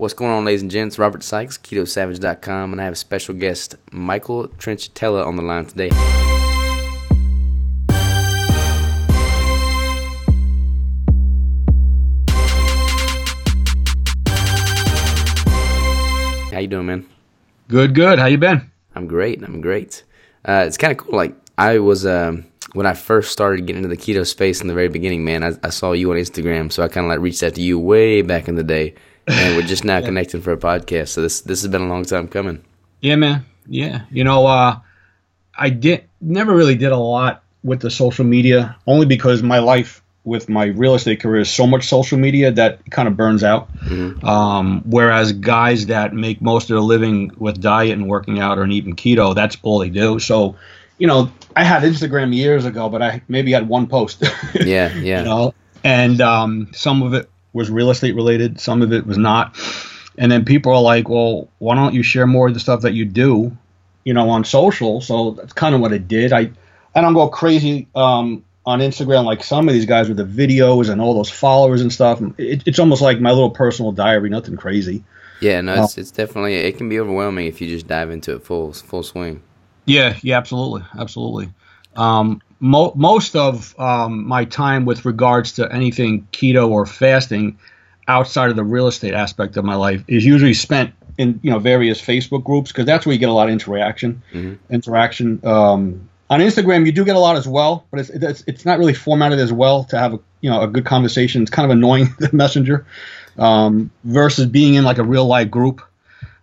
What's going on, ladies and gents? Robert Sykes, KetoSavage.com, and I have a special guest Michael Trinchitella on the line today. How you doing, man? Good, good. How you been? I'm great. I'm great. Uh, it's kind of cool. Like I was um, when I first started getting into the keto space in the very beginning, man. I, I saw you on Instagram, so I kind of like reached out to you way back in the day and we're just now yeah. connecting for a podcast. So this this has been a long time coming. Yeah, man. Yeah, you know, uh, I did never really did a lot with the social media, only because my life with my real estate career is so much social media that kind of burns out. Mm-hmm. Um, whereas guys that make most of their living with diet and working out or even keto, that's all they do. So, you know, I had Instagram years ago, but I maybe had one post. yeah, yeah. You know, and um, some of it was real estate related, some of it was not. And then people are like, well, why don't you share more of the stuff that you do, you know, on social? So that's kind of what I did. I, I don't go crazy um, on Instagram like some of these guys with the videos and all those followers and stuff. It, it's almost like my little personal diary, nothing crazy. Yeah, no, it's, uh, it's definitely it can be overwhelming if you just dive into it full full swing. Yeah, yeah, absolutely, absolutely. Um, mo- most of um, my time with regards to anything keto or fasting outside of the real estate aspect of my life is usually spent in you know various Facebook groups because that's where you get a lot of interaction. Mm-hmm. Interaction um, on Instagram, you do get a lot as well, but it's, it's it's not really formatted as well to have a you know a good conversation. It's kind of annoying the messenger um, versus being in like a real life group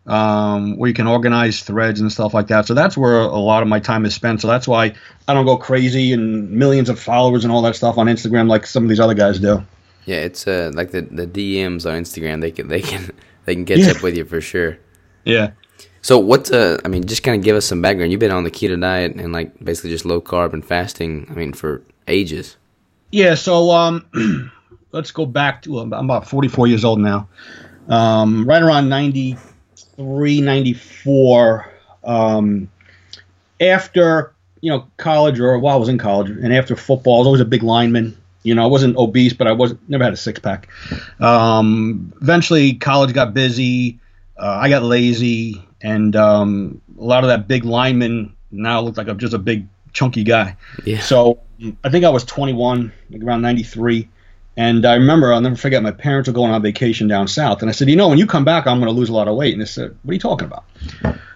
um, where you can organize threads and stuff like that. So that's where a lot of my time is spent. So that's why I don't go crazy and millions of followers and all that stuff on Instagram like some of these other guys do. Yeah, it's uh, like the the DMs on Instagram. They can they can they can catch yeah. up with you for sure. Yeah. So what's Uh, I mean, just kind of give us some background. You've been on the keto diet and like basically just low carb and fasting. I mean, for ages. Yeah. So um, let's go back to I'm about 44 years old now. Um, right around 90 394 um, after you know college or while I was in college and after football I was always a big lineman. You know I wasn't obese but I wasn't never had a six pack um, eventually college got busy. Uh, I got lazy and um, a lot of that big lineman now looked like I'm just a big chunky guy. Yeah. so I think I was 21 like around 93 and I remember, I'll never forget, my parents were going on vacation down south. And I said, You know, when you come back, I'm going to lose a lot of weight. And they said, What are you talking about?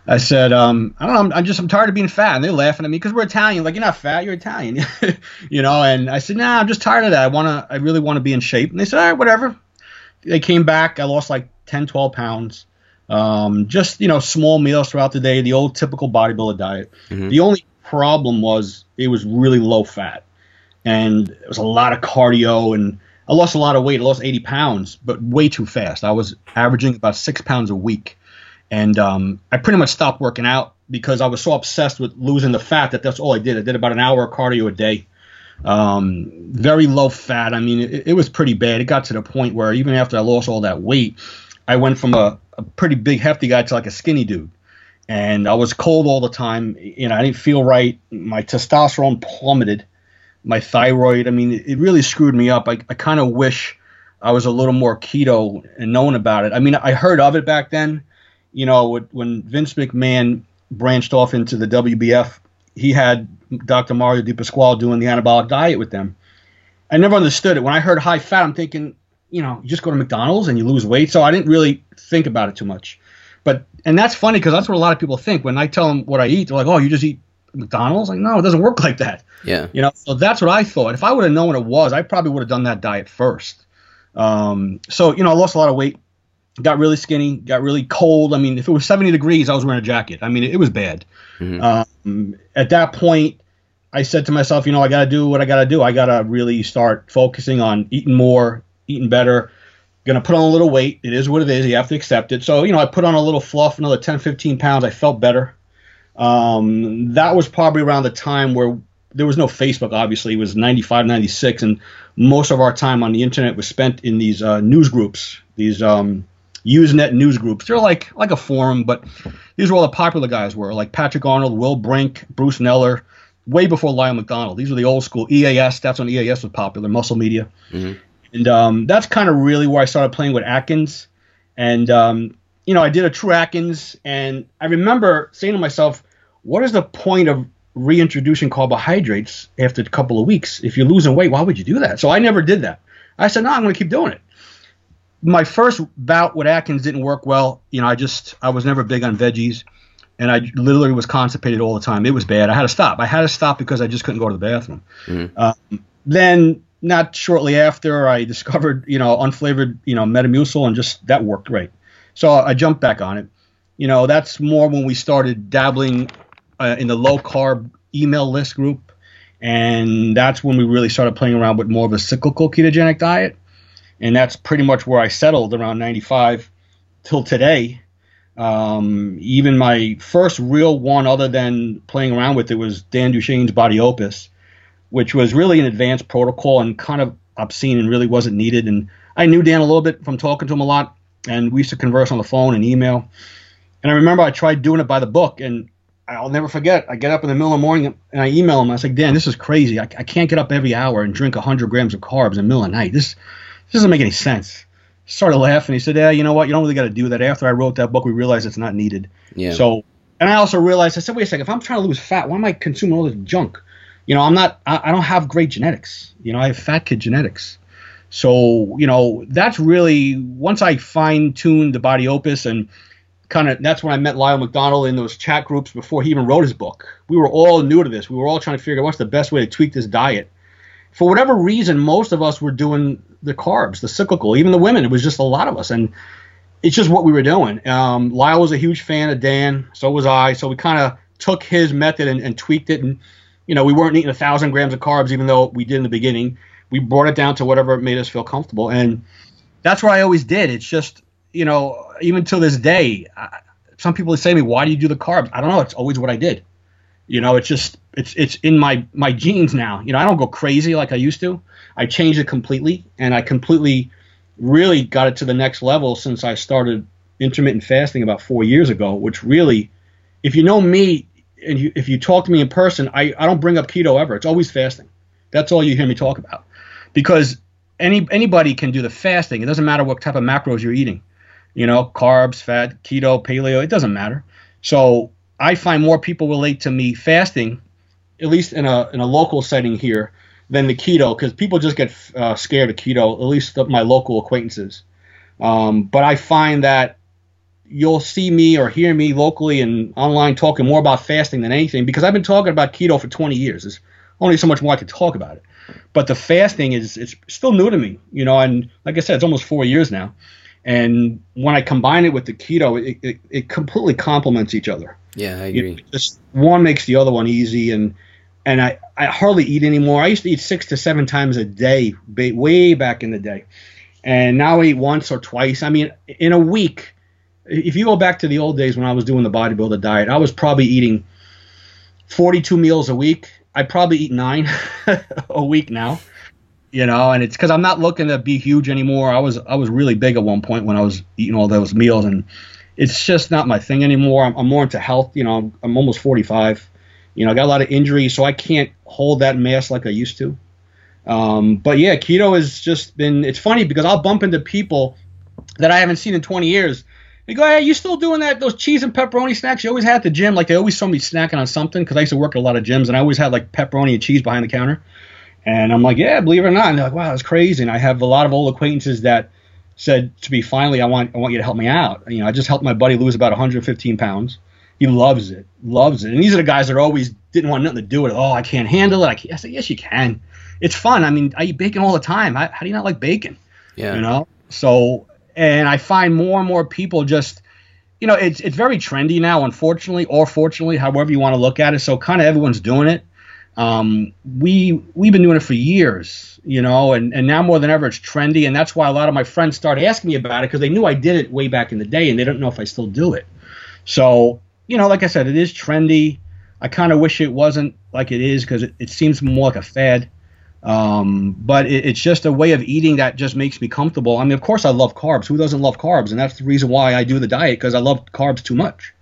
I said, um, I don't know. I'm, I'm, just, I'm tired of being fat. And they're laughing at me because we're Italian. Like, you're not fat, you're Italian. you know, and I said, Nah, I'm just tired of that. I want to, I really want to be in shape. And they said, All right, whatever. They came back. I lost like 10, 12 pounds. Um, just, you know, small meals throughout the day, the old typical bodybuilder diet. Mm-hmm. The only problem was it was really low fat. And it was a lot of cardio and, I lost a lot of weight. I lost 80 pounds, but way too fast. I was averaging about six pounds a week. And um, I pretty much stopped working out because I was so obsessed with losing the fat that that's all I did. I did about an hour of cardio a day. Um, very low fat. I mean, it, it, was pretty bad. It got to the point where even after I lost all that weight, I went from a, a pretty big, hefty guy to like a skinny dude. And I was cold all the time. You know, I didn't feel right. My testosterone plummeted my thyroid. I mean, it really screwed me up. I, I kind of wish I was a little more keto and known about it. I mean, I heard of it back then. You know, when Vince McMahon branched off into the WBF, he had Dr. Mario DiPasquale doing the anabolic diet with them. I never understood it. When I heard high fat, I'm thinking, you know, you just go to McDonald's and you lose weight. So I didn't really think about it too much. But and that's funny because that's what a lot of people think when I tell them what I eat. They're like, "Oh, you just eat McDonald's? Like, no, it doesn't work like that. Yeah. You know, so that's what I thought. If I would have known what it was, I probably would have done that diet first. Um, so, you know, I lost a lot of weight, got really skinny, got really cold. I mean, if it was 70 degrees, I was wearing a jacket. I mean, it, it was bad. Mm-hmm. Um, at that point, I said to myself, you know, I got to do what I got to do. I got to really start focusing on eating more, eating better. Going to put on a little weight. It is what it is. You have to accept it. So, you know, I put on a little fluff, another 10, 15 pounds. I felt better. Um, that was probably around the time where there was no Facebook, obviously. It was 95, 96, and most of our time on the internet was spent in these uh, news groups, these um, Usenet news groups. They're like like a forum, but these were all the popular guys were, like Patrick Arnold, Will Brink, Bruce Neller, way before Lyle McDonald. These were the old school EAS. That's when EAS was popular, Muscle Media. Mm-hmm. And um, that's kind of really where I started playing with Atkins And um, you know, I did a True Atkins, and I remember saying to myself, "What is the point of reintroducing carbohydrates after a couple of weeks? If you're losing weight, why would you do that?" So I never did that. I said, "No, I'm going to keep doing it." My first bout with Atkins didn't work well. You know, I just I was never big on veggies, and I literally was constipated all the time. It was bad. I had to stop. I had to stop because I just couldn't go to the bathroom. Mm-hmm. Um, then not shortly after, I discovered you know unflavored you know Metamucil, and just that worked great. So I jumped back on it. You know, that's more when we started dabbling uh, in the low carb email list group, and that's when we really started playing around with more of a cyclical ketogenic diet, and that's pretty much where I settled around 95 till today. Um, even my first real one, other than playing around with it, was Dan Duchaine's Body Opus which was really an advanced protocol and kind of obscene and really wasn't needed. And I knew Dan a little bit from talking to him a lot, and we used to converse on the phone and email. And I remember I tried doing it by the book, and I'll never forget. I get up in the middle of the morning and I email him. I was like, Dan, this is crazy. I, I can't get up every hour and drink 100 grams of carbs in the middle of the night. This, this doesn't make any sense. Started laughing. He said, Yeah, you know what? You don't really got to do that. After I wrote that book, we realized it's not needed. Yeah. So, and I also realized, I said, Wait a second. If I'm trying to lose fat, why am I consuming all this junk? you know, I'm not, I, I don't have great genetics. You know, I have fat kid genetics. So, you know, that's really, once I fine tuned the body opus and kind of, that's when I met Lyle McDonald in those chat groups before he even wrote his book. We were all new to this. We were all trying to figure out what's the best way to tweak this diet. For whatever reason, most of us were doing the carbs, the cyclical, even the women. It was just a lot of us. And it's just what we were doing. Um, Lyle was a huge fan of Dan. So was I. So we kind of took his method and, and tweaked it. And, you know, we weren't eating a thousand grams of carbs, even though we did in the beginning. We brought it down to whatever made us feel comfortable, and that's what I always did. It's just, you know, even to this day, I, some people say to me, "Why do you do the carbs?" I don't know. It's always what I did. You know, it's just it's it's in my my genes now. You know, I don't go crazy like I used to. I changed it completely, and I completely really got it to the next level since I started intermittent fasting about four years ago. Which really, if you know me, and you, if you talk to me in person, I, I don't bring up keto ever. It's always fasting. That's all you hear me talk about. Because any anybody can do the fasting. It doesn't matter what type of macros you're eating. You know, carbs, fat, keto, paleo, it doesn't matter. So I find more people relate to me fasting, at least in a in a local setting here, than the keto because people just get uh, scared of keto. At least my local acquaintances. Um, but I find that you'll see me or hear me locally and online talking more about fasting than anything because I've been talking about keto for 20 years. There's only so much more I could talk about it. But the fasting is it's still new to me, you know, and like I said, it's almost four years now. And when I combine it with the keto, it, it, it completely complements each other. Yeah, I agree. You just one makes the other one easy, and and I, I hardly eat anymore. I used to eat six to seven times a day, way back in the day, and now I eat once or twice. I mean, in a week, if you go back to the old days when I was doing the bodybuilder diet, I was probably eating 42 meals a week. I probably eat nine a week now, you know, and it's because I'm not looking to be huge anymore. I was I was really big at one point when I was eating all those meals, and it's just not my thing anymore. I'm, I'm more into health. You know, I'm, I'm almost 45. You know, I got a lot of injuries, so I can't hold that mass like I used to. Um, but yeah, keto has just been. It's funny because I'll bump into people that I haven't seen in 20 years they go, hey, you still doing that? Those cheese and pepperoni snacks you always had at the gym? Like they always saw me snacking on something because I used to work at a lot of gyms and I always had like pepperoni and cheese behind the counter. And I'm like, yeah, believe it or not. And they're like, wow, that's crazy. And I have a lot of old acquaintances that said to me, finally, I want I want you to help me out. You know, I just helped my buddy lose about 115 pounds. He loves it, loves it. And these are the guys that always didn't want nothing to do with it. Oh, I can't handle it. I, I said, yes, you can. It's fun. I mean, I eat bacon all the time. How, how do you not like bacon? Yeah. You know. So, and I find more and more people just you know, it's it's very trendy now, unfortunately, or fortunately, however you want to look at it. So kind of everyone's doing it. Um, we we've been doing it for years, you know, and, and now more than ever it's trendy, and that's why a lot of my friends started asking me about it because they knew I did it way back in the day, and they don't know if I still do it. So you know, like I said, it is trendy. I kind of wish it wasn't like it is because it, it seems more like a fad. Um, but it, it's just a way of eating that just makes me comfortable. I mean, of course, I love carbs. Who doesn't love carbs? And that's the reason why I do the diet because I love carbs too much.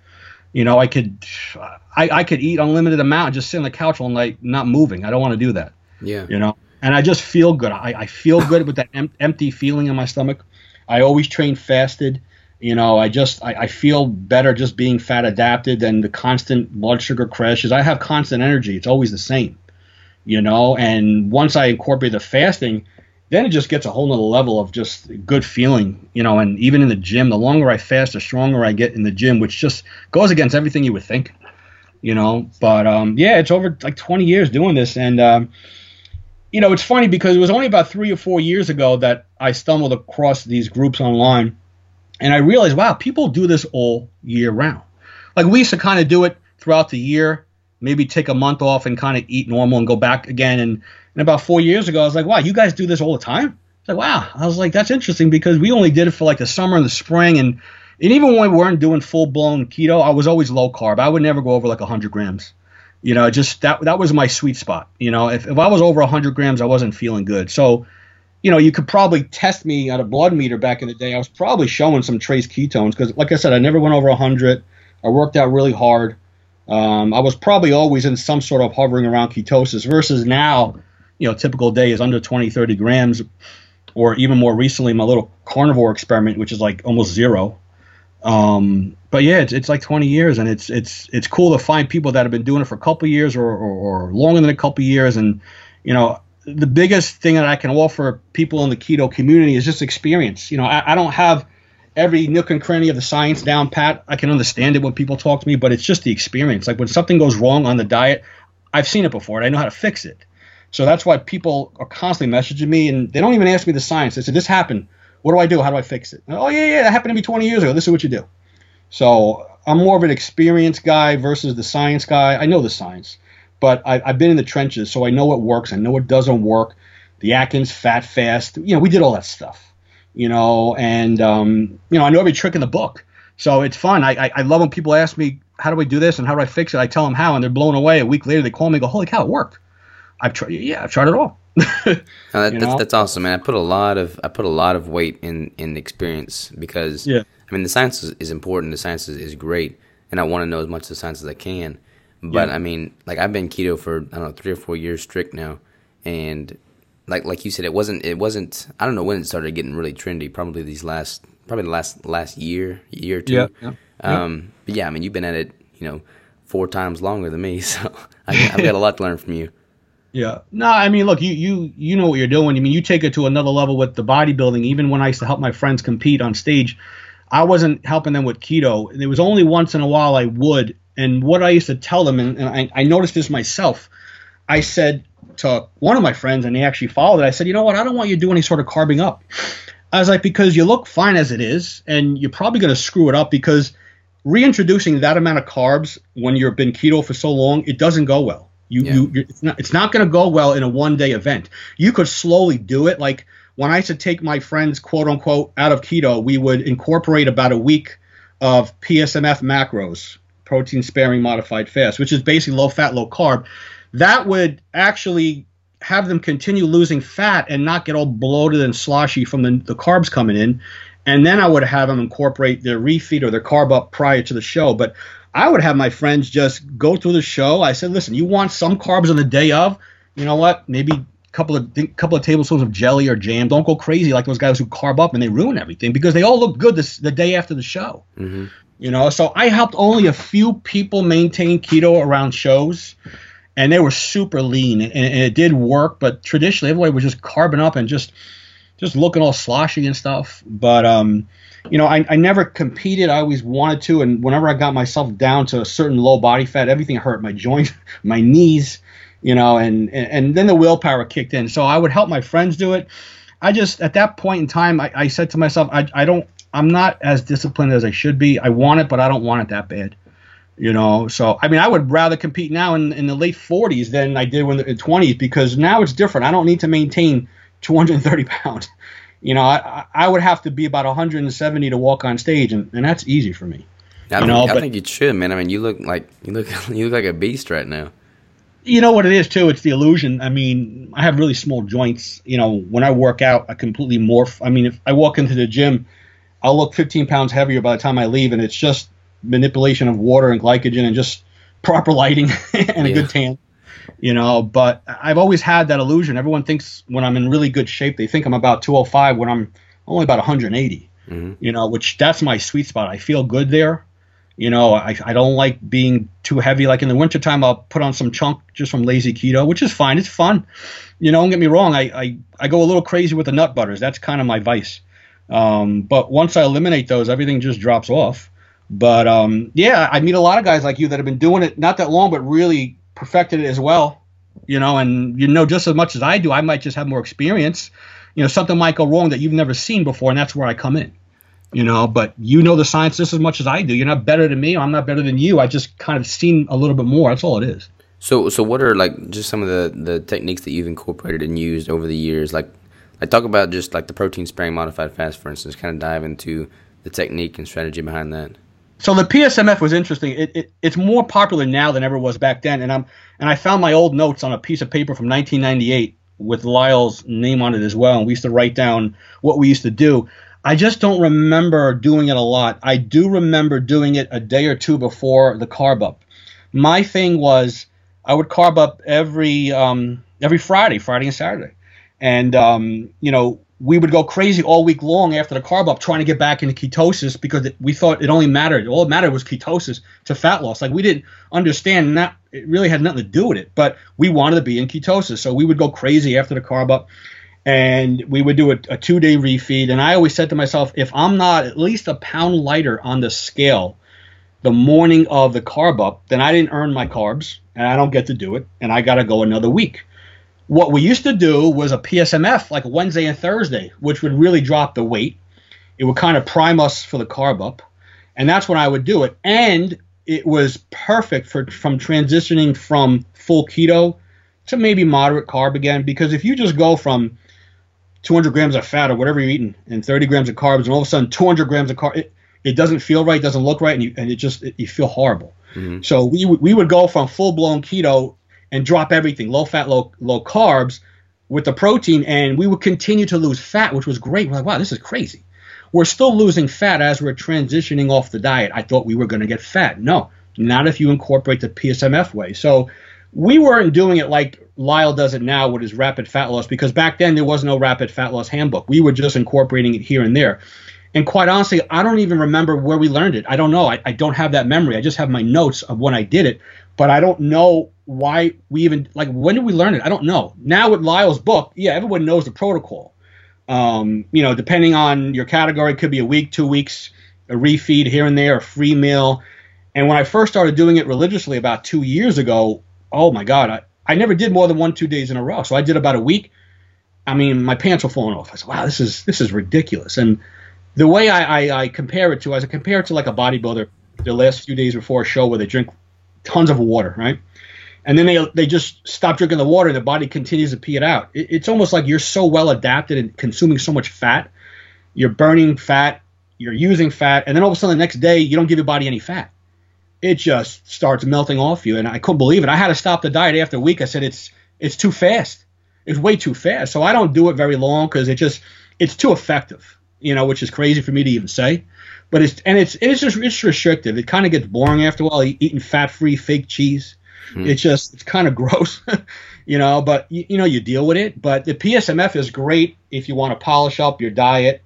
You know, I could, I, I could eat unlimited amount, just sit on the couch all night, not moving. I don't want to do that. Yeah. You know, and I just feel good. I, I feel good with that em- empty feeling in my stomach. I always train fasted. You know, I just I, I feel better just being fat adapted than the constant blood sugar crashes. I have constant energy. It's always the same. You know, and once I incorporate the fasting, then it just gets a whole nother level of just good feeling, you know, and even in the gym, the longer I fast, the stronger I get in the gym, which just goes against everything you would think, you know. But um, yeah, it's over like 20 years doing this, and um, you know, it's funny because it was only about three or four years ago that I stumbled across these groups online, and I realized, wow, people do this all year round. Like we used to kind of do it throughout the year, maybe take a month off and kind of eat normal and go back again. And, and about four years ago, I was like, wow, you guys do this all the time? Like, wow. I was like, that's interesting because we only did it for like the summer and the spring. And, and even when we weren't doing full blown keto, I was always low carb. I would never go over like 100 grams. You know, just that that was my sweet spot. You know, if, if I was over 100 grams, I wasn't feeling good. So, you know, you could probably test me at a blood meter back in the day. I was probably showing some trace ketones because, like I said, I never went over 100. I worked out really hard. Um, I was probably always in some sort of hovering around ketosis versus now, you know, typical day is under 20, 30 grams, or even more recently, my little carnivore experiment, which is like almost zero. Um, but yeah, it's, it's like 20 years, and it's it's it's cool to find people that have been doing it for a couple years or, or, or longer than a couple years, and you know, the biggest thing that I can offer people in the keto community is just experience. You know, I, I don't have every nook and cranny of the science down pat. I can understand it when people talk to me, but it's just the experience. Like when something goes wrong on the diet, I've seen it before and I know how to fix it. So that's why people are constantly messaging me and they don't even ask me the science. They say, This happened. What do I do? How do I fix it? oh, yeah, yeah, that happened to me 20 years ago. This is what you do. So I'm more of an experience guy versus the science guy. I know the science, but I, I've been in the trenches, so I know what works. I know what doesn't work. The Atkins Fat Fast, you know, we did all that stuff you know, and um, you know, I know every trick in the book. So it's fun. I, I, I love when people ask me how do I do this and how do I fix it. I tell them how, and they're blown away. A week later, they call me and go, "Holy cow, it worked! I've tried. Yeah, I've tried it all." that, that's, that's awesome, man. I put a lot of I put a lot of weight in in experience because yeah. I mean the science is, is important. The science is, is, great, and I want to know as much of the science as I can. But yeah. I mean, like I've been keto for I don't know three or four years strict now, and like like you said, it wasn't it wasn't. I don't know when it started getting really trendy. Probably these last probably the last last year year or two. Yeah, yeah, um, But yeah, I mean, you've been at it, you know, four times longer than me, so I, have got a lot to learn from you. Yeah. No, I mean, look, you you you know what you're doing. I mean, you take it to another level with the bodybuilding. Even when I used to help my friends compete on stage, I wasn't helping them with keto. There was only once in a while I would. And what I used to tell them, and, and I, I noticed this myself, I said, to one of my friends and he actually followed it. I said, you know what? I don't want you to do any sort of carbing up. I was like, because you look fine as it is, and you're probably going to screw it up because reintroducing that amount of carbs when you've been keto for so long, it doesn't go well. You, yeah. you, it's not, it's not going to go well in a one day event. You could slowly do it. Like when I used to take my friends, quote unquote, out of keto, we would incorporate about a week of PSMF macros, protein sparing modified fast, which is basically low fat, low carb that would actually have them continue losing fat and not get all bloated and sloshy from the, the carbs coming in. And then I would have them incorporate their refeed or their carb up prior to the show. But I would have my friends just go through the show. I said, listen, you want some carbs on the day of? You know what? Maybe a couple of couple of tablespoons of jelly or jam. Don't go crazy like those guys who carb up and they ruin everything because they all look good this, the day after the show. Mm-hmm. You know, so I helped only a few people maintain keto around shows and they were super lean, and, and, it did work. But traditionally, everybody was just carbon up and just just looking all sloshy and stuff. But um, you know, I, I never competed. I always wanted to, and whenever I got myself down to a certain low body fat, everything hurt. My joints, my knees, you know, and, and and then the willpower kicked in. So I would help my friends do it. I just at that point in time, I, I said to myself, I, I don't, I'm not as disciplined as I should be. I want it, but I don't want it that bad. You know, so I mean, I would rather compete now in, in the late 40s than I did when the 20s because now it's different. I don't need to maintain 230 pounds. You know, I, I would have to be about 170 to walk on stage, and, and that's easy for me. I, you know, I but, think you should, man. I mean, you look like you look you look like a beast right now. You know what it is too? It's the illusion. I mean, I have really small joints. You know, when I work out, I completely morph. I mean, if I walk into the gym, I'll look 15 pounds heavier by the time I leave, and it's just manipulation of water and glycogen and just proper lighting and a good tan you know but i've always had that illusion everyone thinks when i'm in really good shape they think i'm about 205 when i'm only about 180 mm-hmm. you know, which that's my sweet spot. I feel good there. You know, I, I don't like being too heavy. Like in the wintertime, I'll put on some chunk just from lazy keto, which is fine. It's fun. You know, don't get me wrong. I, I, I go a little crazy with the nut butters. That's kind of my vice. Um, but once I eliminate those, everything just drops off. But um, yeah, I meet a lot of guys like you that have been doing it not that long, but really perfected it as well. You know, and you know just as much as I do. I might just have more experience. You know, something might go wrong that you've never seen before, and that's where I come in. You know, but you know the science just as much as I do. You're not better than me. I'm not better than you. I just kind of seen a little bit more. That's all it is. So, so what are like just some of the the techniques that you've incorporated and used over the years? Like, I talk about just like the protein sparing modified fast, for instance. Kind of dive into the technique and strategy behind that. So the PSMF was interesting. It, it, it's more popular now than ever was back then, and I'm and I found my old notes on a piece of paper from 1998 with Lyle's name on it as well, and we used to write down what we used to do. I just don't remember doing it a lot. I do remember doing it a day or two before the carb up. My thing was I would carb up every um, every Friday, Friday and Saturday, and um, you know we would go crazy all week long after the carb up trying to get back into ketosis because we thought it only mattered. All it mattered was ketosis to fat loss. Like we didn't understand that it really had nothing to do with it, but we wanted to be in ketosis. So we would go crazy after the carb up and we would do a, a two day refeed. And I always said to myself, if I'm not at least a pound lighter on the scale the morning of the carb up, then I didn't earn my carbs and I don't get to do it. And I got to go another week. What we used to do was a PSMF like Wednesday and Thursday, which would really drop the weight. It would kind of prime us for the carb up. And that's when I would do it. And it was perfect for from transitioning from full keto to maybe moderate carb again. Because if you just go from 200 grams of fat or whatever you're eating and 30 grams of carbs, and all of a sudden 200 grams of carb, it, it doesn't feel right, doesn't look right, and you and it just it, you feel horrible. Mm-hmm. So we we would go from full blown keto and drop everything, low fat, low low carbs, with the protein, and we would continue to lose fat, which was great. We're like, wow, this is crazy. We're still losing fat as we're transitioning off the diet. I thought we were going to get fat. No, not if you incorporate the PSMF way. So we weren't doing it like Lyle does it now with his rapid fat loss because back then there was no rapid fat loss handbook. We were just incorporating it here and there. And quite honestly, I don't even remember where we learned it. I don't know. I, I don't have that memory. I just have my notes of when I did it, but I don't know why we even like when did we learn it? I don't know. Now with Lyle's book, yeah, everyone knows the protocol. Um, you know, depending on your category, it could be a week, two weeks, a refeed here and there, a free meal. And when I first started doing it religiously about two years ago, oh my God, I, I never did more than one, two days in a row. So I did about a week. I mean, my pants were falling off. I said, wow, this is this is ridiculous. And the way I, I, I compare it to, as I compare it to like a bodybuilder, the last few days before a show where they drink tons of water, right? And then they they just stop drinking the water, the body continues to pee it out. It, it's almost like you're so well adapted and consuming so much fat, you're burning fat, you're using fat, and then all of a sudden the next day you don't give your body any fat. It just starts melting off you, and I couldn't believe it. I had to stop the diet after a week. I said it's it's too fast. It's way too fast. So I don't do it very long because it just it's too effective you know, which is crazy for me to even say. But it's and it's it's just it's restrictive. It kind of gets boring after a while. Eating fat-free fake cheese, hmm. it's just it's kind of gross, you know. But you, you know you deal with it. But the PSMF is great if you want to polish up your diet.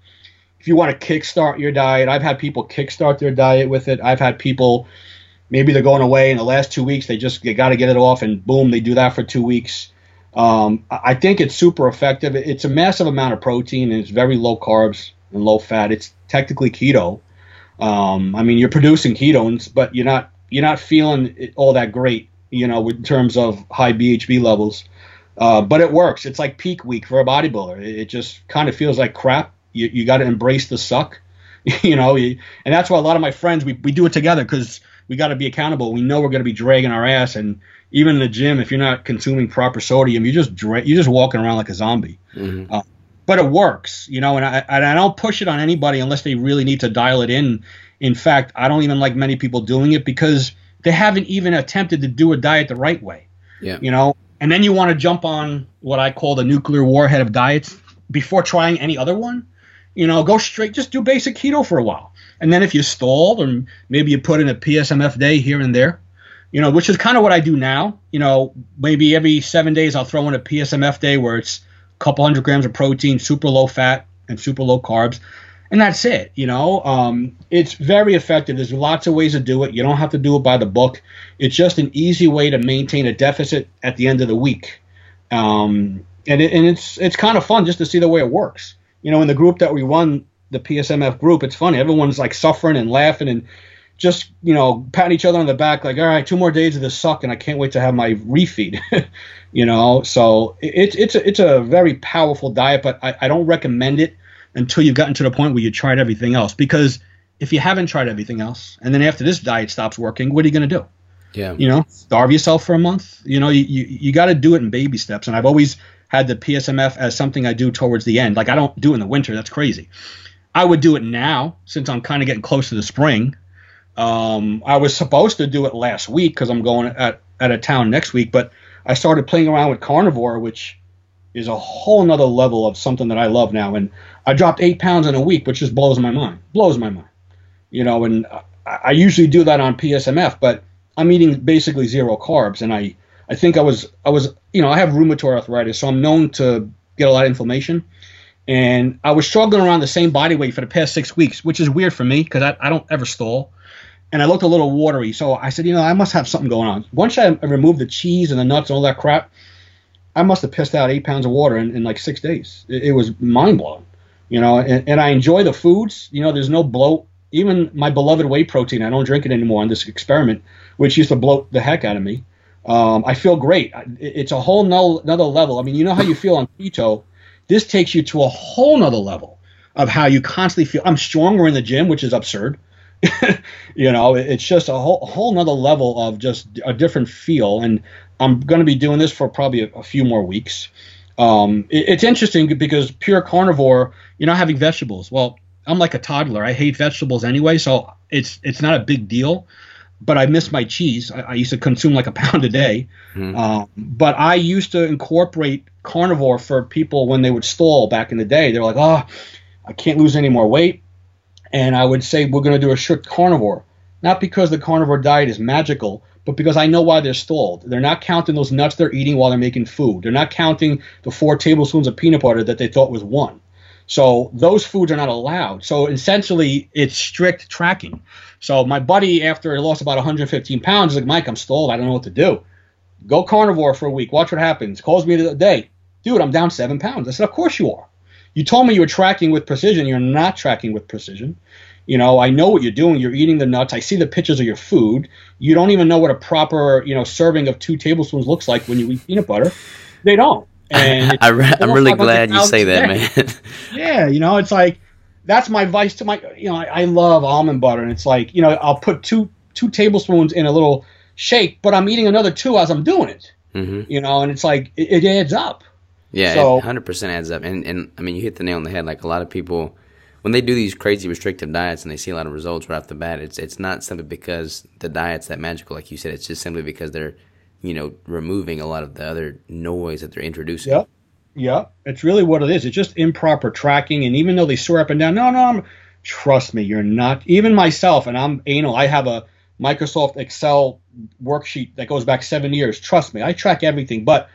If you want to kickstart your diet, I've had people kickstart their diet with it. I've had people maybe they're going away in the last two weeks. They just they got to get it off, and boom, they do that for two weeks. Um, I think it's super effective. It's a massive amount of protein and it's very low carbs and low fat. It's technically keto. Um, I mean, you're producing ketones, but you're not you're not feeling it all that great, you know, in terms of high BHB levels. Uh, but it works. It's like peak week for a bodybuilder. It, it just kind of feels like crap. You, you got to embrace the suck, you know. You, and that's why a lot of my friends we, we do it together because we got to be accountable. We know we're going to be dragging our ass, and even in the gym, if you're not consuming proper sodium, you just dra- you're just walking around like a zombie. Mm-hmm. Uh, but it works, you know, and I, and I don't push it on anybody unless they really need to dial it in. In fact, I don't even like many people doing it because they haven't even attempted to do a diet the right way. Yeah. You know, and then you want to jump on what I call the nuclear warhead of diets before trying any other one. You know, go straight, just do basic keto for a while. And then if you stalled, or maybe you put in a PSMF day here and there, you know, which is kind of what I do now. You know, maybe every seven days I'll throw in a PSMF day where it's couple hundred grams of protein, super low fat and super low carbs. and that's it. You know, um, it's very effective. There's lots of ways to do it. You don't have to do it by the book. It's just an easy way to maintain a deficit at the end of the week, um, and it, and it's it's kind of fun just to see the way it works. You know, in the group that we run, the PSMF group, it's funny. Everyone's like suffering and laughing and just you know patting each other on the back like all right two more days of this suck and i can't wait to have my refeed. You know so it's it's a, it's a very powerful diet but I, I don't recommend it until you've gotten to the point where you tried everything else because if you haven't tried everything else and then after this diet stops working what are you going to do? Yeah. you know starve yourself for a month? You know you, you, you got to do it in baby steps and i've always had the psmf as something i do towards the end. Like i don't do it in the winter that's crazy. I would do it now since i'm kind of getting close to the spring um, i was supposed to do it last week because i'm going at, at a town next week but i started playing around with carnivore which is a whole nother level of something that i love now. And i dropped eight pounds in a week which just blows my mind blows my mind. You know and I, I usually do that on psmf but I'm eating basically zero carbs, and I I think I was I was you know I have rheumatoid arthritis, so I'm known to get a lot of inflammation, and I was struggling around the same body weight for the past six weeks, which is weird for me because I, I don't ever stall, and I looked a little watery, so I said you know I must have something going on. Once I removed the cheese and the nuts and all that crap, I must have pissed out eight pounds of water in, in like six days. It, it was mind blowing, you know, and, and I enjoy the foods. You know, there's no bloat. Even my beloved whey protein, I don't drink it anymore on this experiment which used to bloat the heck out of me. Um, I feel great. It's a whole nother, another level. I mean, you know how you feel on keto. This takes you to a whole nother level of how you constantly feel. I'm stronger in the gym, which is absurd. you know, it's just a whole, whole nother level of just a different feel. And I'm going to be doing this for probably a, a few more weeks. Um, it, it's interesting because pure carnivore, you're not having vegetables. Well, I'm like a toddler. I hate vegetables anyway, so it's it's not a big deal but I miss my cheese. I, I, used to consume like a pound a day. Mm. Um, but I used to incorporate carnivore for people when they would stall back in the day. They're like, oh, I can't lose any more weight. And I would say, we're going to do a strict carnivore. Not because the carnivore diet is magical, but because I know why they're stalled. They're not counting those nuts they're eating while they're making food. They're not counting the four tablespoons of peanut butter that they thought was one. So those foods are not allowed. So essentially, it's strict tracking. So my buddy, after he lost about 115 pounds, is like, Mike, I'm stalled. I don't know what to do. Go carnivore for a week. Watch what happens. Calls me the day. Dude, I'm down seven pounds. I said, Of course you are. You told me you were tracking with precision. You're not tracking with precision. You know, I know what you're doing. You're eating the nuts. I see the pictures of your food. You don't even know what a proper, you know, serving of two tablespoons looks like when you eat peanut butter. They don't. And I am really glad you say that, man. yeah, you know, it's like that's my vice to my you know I, I, love almond butter and it's like you know I'll put two two tablespoons in a little shake but I'm eating another two as I'm doing it mm-hmm. you know and it's like it, it adds up yeah so, 100% adds up and and I mean you hit the nail on the head like a lot of people when they do these crazy restrictive diets and they see a lot of results right off the bat it's it's not simply because the diet's that magical like you said it's just simply because they're you know removing a lot of the other noise that they're introducing yep yeah, it's really what it is. It's just improper tracking. And even though they swear up and down, no, no, I'm, trust me, you're not. Even myself, and I'm anal. I have a Microsoft Excel worksheet that goes back seven years. Trust me, I track everything, but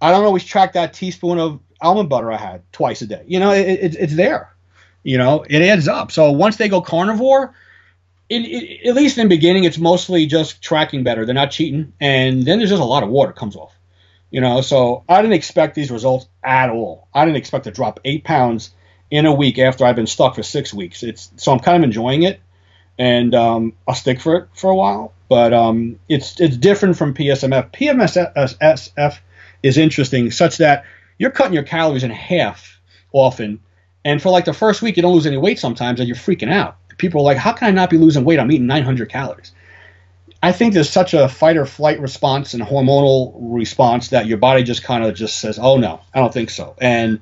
I don't always track that teaspoon of almond butter I had twice a day. You know, it, it, it's there. You know, it adds up. So once they go carnivore, it, at least in the beginning, it's mostly just tracking better. They're not cheating, and then there's just a lot of water comes off. You know, so I didn't expect these results at all. I didn't expect to drop eight pounds in a week after I've been stuck for six weeks. It's so I'm kind of enjoying it, and um, I'll stick for it for a while. But um, it's it's different from PSMF. PMSF is interesting, such that you're cutting your calories in half often, and for like the first week you don't lose any weight sometimes, and you're freaking out. People are like, "How can I not be losing weight? I'm eating 900 calories." I think there's such a fight or flight response and hormonal response that your body just kind of just says, "Oh no, I don't think so," and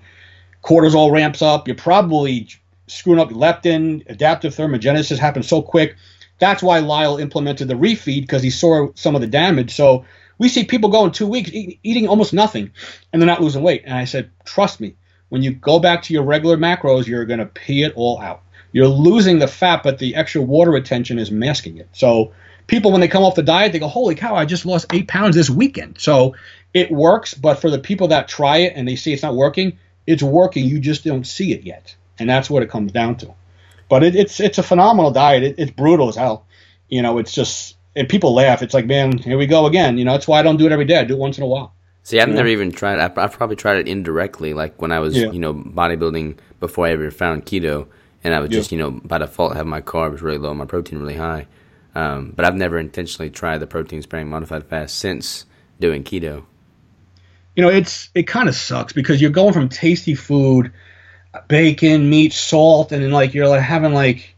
cortisol ramps up. You're probably screwing up leptin. Adaptive thermogenesis happens so quick. That's why Lyle implemented the refeed because he saw some of the damage. So we see people go in two weeks eat, eating almost nothing, and they're not losing weight. And I said, trust me, when you go back to your regular macros, you're going to pee it all out. You're losing the fat, but the extra water retention is masking it. So people when they come off the diet, they go, "Holy cow! I just lost eight pounds this weekend." So it works, but for the people that try it and they see it's not working, it's working. You just don't see it yet, and that's what it comes down to. But it, it's it's a phenomenal diet. It, it's brutal as hell. You know, it's just and people laugh. It's like, man, here we go again. You know, that's why I don't do it every day. I do it once in a while. See, I've Yeah. never even tried. I've, I've probably tried it indirectly, like when I was, Yeah. you know, bodybuilding before I ever found keto, and I would Yeah. just, you know, by default have my carbs really low, my protein really high. Um, but I've never intentionally tried the protein sparing modified fast since doing keto. you know, it's it kind of sucks because you're going from tasty food, bacon, meat, salt, and then like you're like having like,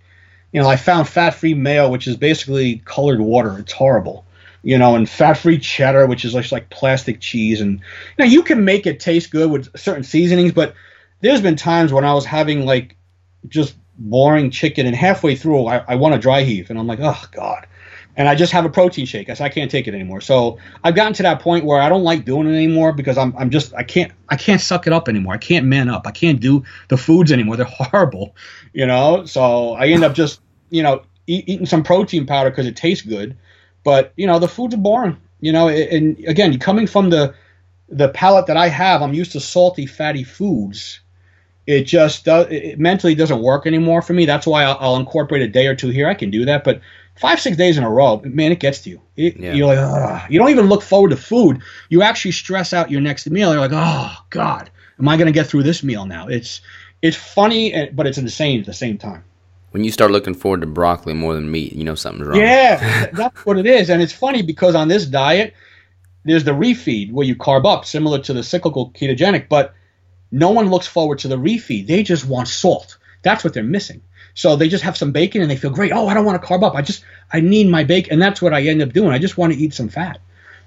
you know, I found fat-free mayo, which is basically colored water. It's horrible, you know, and fat-free cheddar, which is just like plastic cheese, and you know, you can make it taste good with certain seasonings, but there's been times when I was having like just boring chicken, and halfway through I, I want a dry heave, and I'm like, oh god. And I just have a protein shake. I said I can't take it anymore. So I've gotten to that point where I don't like doing it anymore because I'm, I'm just I can't I can't suck it up anymore. I can't man up. I can't do the foods anymore. They're horrible, you know. So I end up just you know eat, eating some protein powder because it tastes good, but you know the foods are boring. You know, and again, coming from the the palate that I have, I'm used to salty, fatty foods. It just does it mentally doesn't work anymore for me. That's why I'll, I'll incorporate a day or two here. I can do that, but five six days in a row, man, it gets to you. It, Yeah. You're like, Ugh. you don't even look forward to food. You actually stress out your next meal. You're like, oh God, am I going to get through this meal now? It's it's funny, but it's insane at the same time. When you start looking forward to broccoli more than meat, you know something's wrong. Yeah, that's what it is. And it's funny because on this diet, there's the refeed where you carb up, similar to the cyclical ketogenic, but no one looks forward to the refeed. They just want salt. That's what they're missing. So they just have some bacon and they feel great. Oh, I don't want to carb up. I just I need my bacon, and that's what I end up doing. I just want to eat some fat,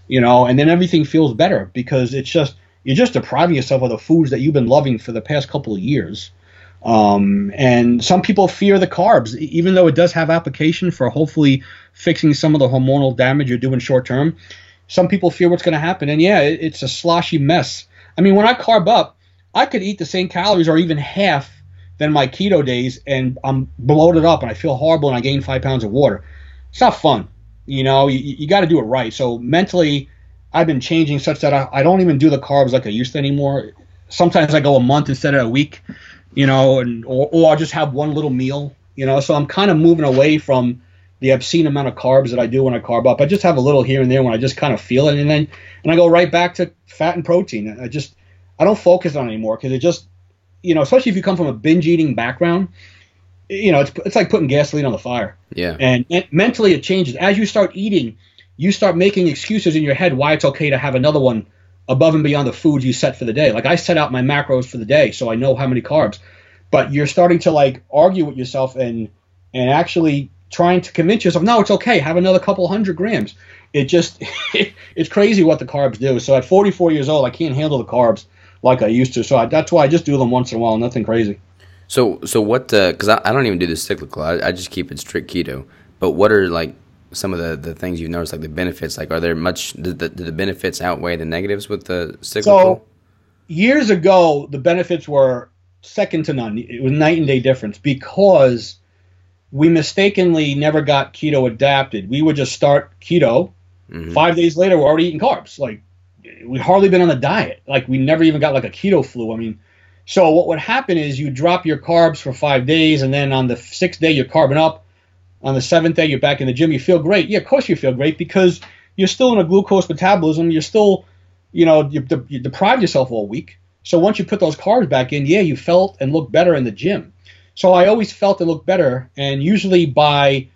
you know, and then everything feels better because it's just you're just depriving yourself of the foods that you've been loving for the past couple of years. Um, and some people fear the carbs, even though it does have application for hopefully fixing some of the hormonal damage you're doing short term. Some people fear what's going to happen, and yeah, it, it's a sloshy mess. I mean, when I carb up, I could eat the same calories or even half than my keto days, and I'm bloated up and I feel horrible and I gain five pounds of water. It's not fun, you know. You, you got to do it right. So mentally, I've been changing such that I, I don't even do the carbs like I used to anymore. Sometimes I go a month instead of a week, you know, and or, or I'll just have one little meal, you know. So I'm kind of moving away from the obscene amount of carbs that I do when I carb up. I just have a little here and there when I just kind of feel it, and then and I go right back to fat and protein. I just I don't focus on anymore because it just you know, especially if you come from a binge eating background, you know, it's it's like putting gasoline on the fire. Yeah. And men- mentally, it changes as you start eating. You start making excuses in your head why it's okay to have another one above and beyond the food you set for the day. Like I set out my macros for the day, so I know how many carbs. But you're starting to like argue with yourself and and actually trying to convince yourself, no, it's okay. Have another couple hundred grams. It just it's crazy what the carbs do. So at 44 years old, I can't handle the carbs like I used to. So I, that's why I just do them once in a while. Nothing crazy. So so what? Because I, I don't even do the cyclical. I, I just keep it strict keto. But what are like some of the, the things you've noticed, like the benefits? Like, are there much? Do the, do the benefits outweigh the negatives with the cyclical? So years ago, the benefits were second to none. It was night and day difference because we mistakenly never got keto adapted. We would just start keto. Mhm. Five days later, we're already eating carbs. Like we hardly been on a diet. Like we never even got like a keto flu. I mean, so what would happen is you drop your carbs for five days, and then on the sixth day you're carbing up. On the seventh day you're back in the gym. You feel great. Yeah, of course you feel great because you're still in a glucose metabolism. You're still, you know, you, you deprived yourself all week. So once you put those carbs back in, yeah, you felt and looked better in the gym. So I always felt and looked better, and usually by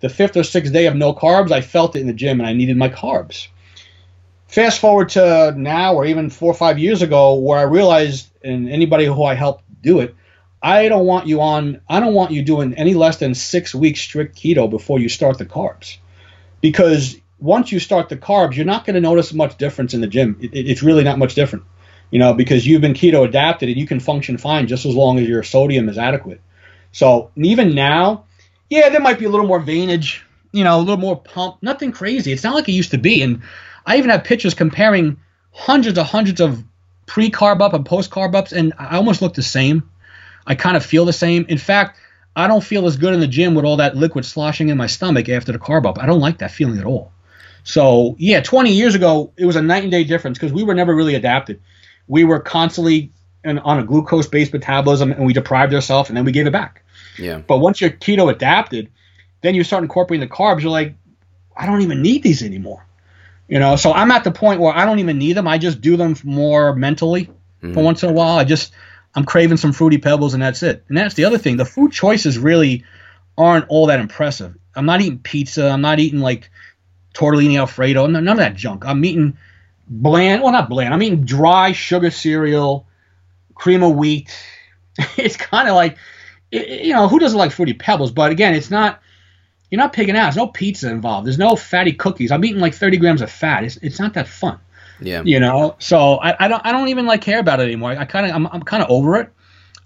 the fifth or sixth day of no carbs, I felt it in the gym and I needed my carbs. Fast forward to now, or even four or five years ago, where I realized, and anybody who I helped do it, I don't want you on, I don't want you doing any less than six weeks strict keto before you start the carbs. Because once you start the carbs, you're not going to notice much difference in the gym. It, it- it's really not much different, you know, because you've been keto adapted and you can function fine just as long as your sodium is adequate. So even now, yeah, there might be a little more veinage, you know, a little more pump. Nothing crazy. It's not like it used to be. And I even have pictures comparing hundreds of hundreds of pre carb up and post carb ups, and I almost look the same. I kind of feel the same. In fact, I don't feel as good in the gym with all that liquid sloshing in my stomach after the carb up. I don't like that feeling at all. So yeah, 20 years ago, it was a night and day difference because we were never really adapted. We were constantly in, on a glucose based metabolism, and we deprived ourselves, and then we gave it back. Yeah. But once you're keto adapted, then you start incorporating the carbs. You're like, I don't even need these anymore. You know, so I'm at the point where I don't even need them. I just do them more mentally mm-hmm. for once in a while. I just I'm craving some fruity pebbles and that's it. And that's the other thing. The food choices really aren't all that impressive. I'm not eating pizza. I'm not eating like tortellini alfredo. None of that junk. I'm eating bland. Well, not bland. I'm eating dry sugar cereal, cream of wheat. it's kind of like, you know, who doesn't like fruity pebbles? But again, it's not. You're not picking out. There's no pizza involved. There's no fatty cookies. I'm eating like 30 grams of fat. It's, it's not that fun. Yeah. You know, so I, I don't I don't even like care about it anymore. I kind of I'm, I'm kind of over it.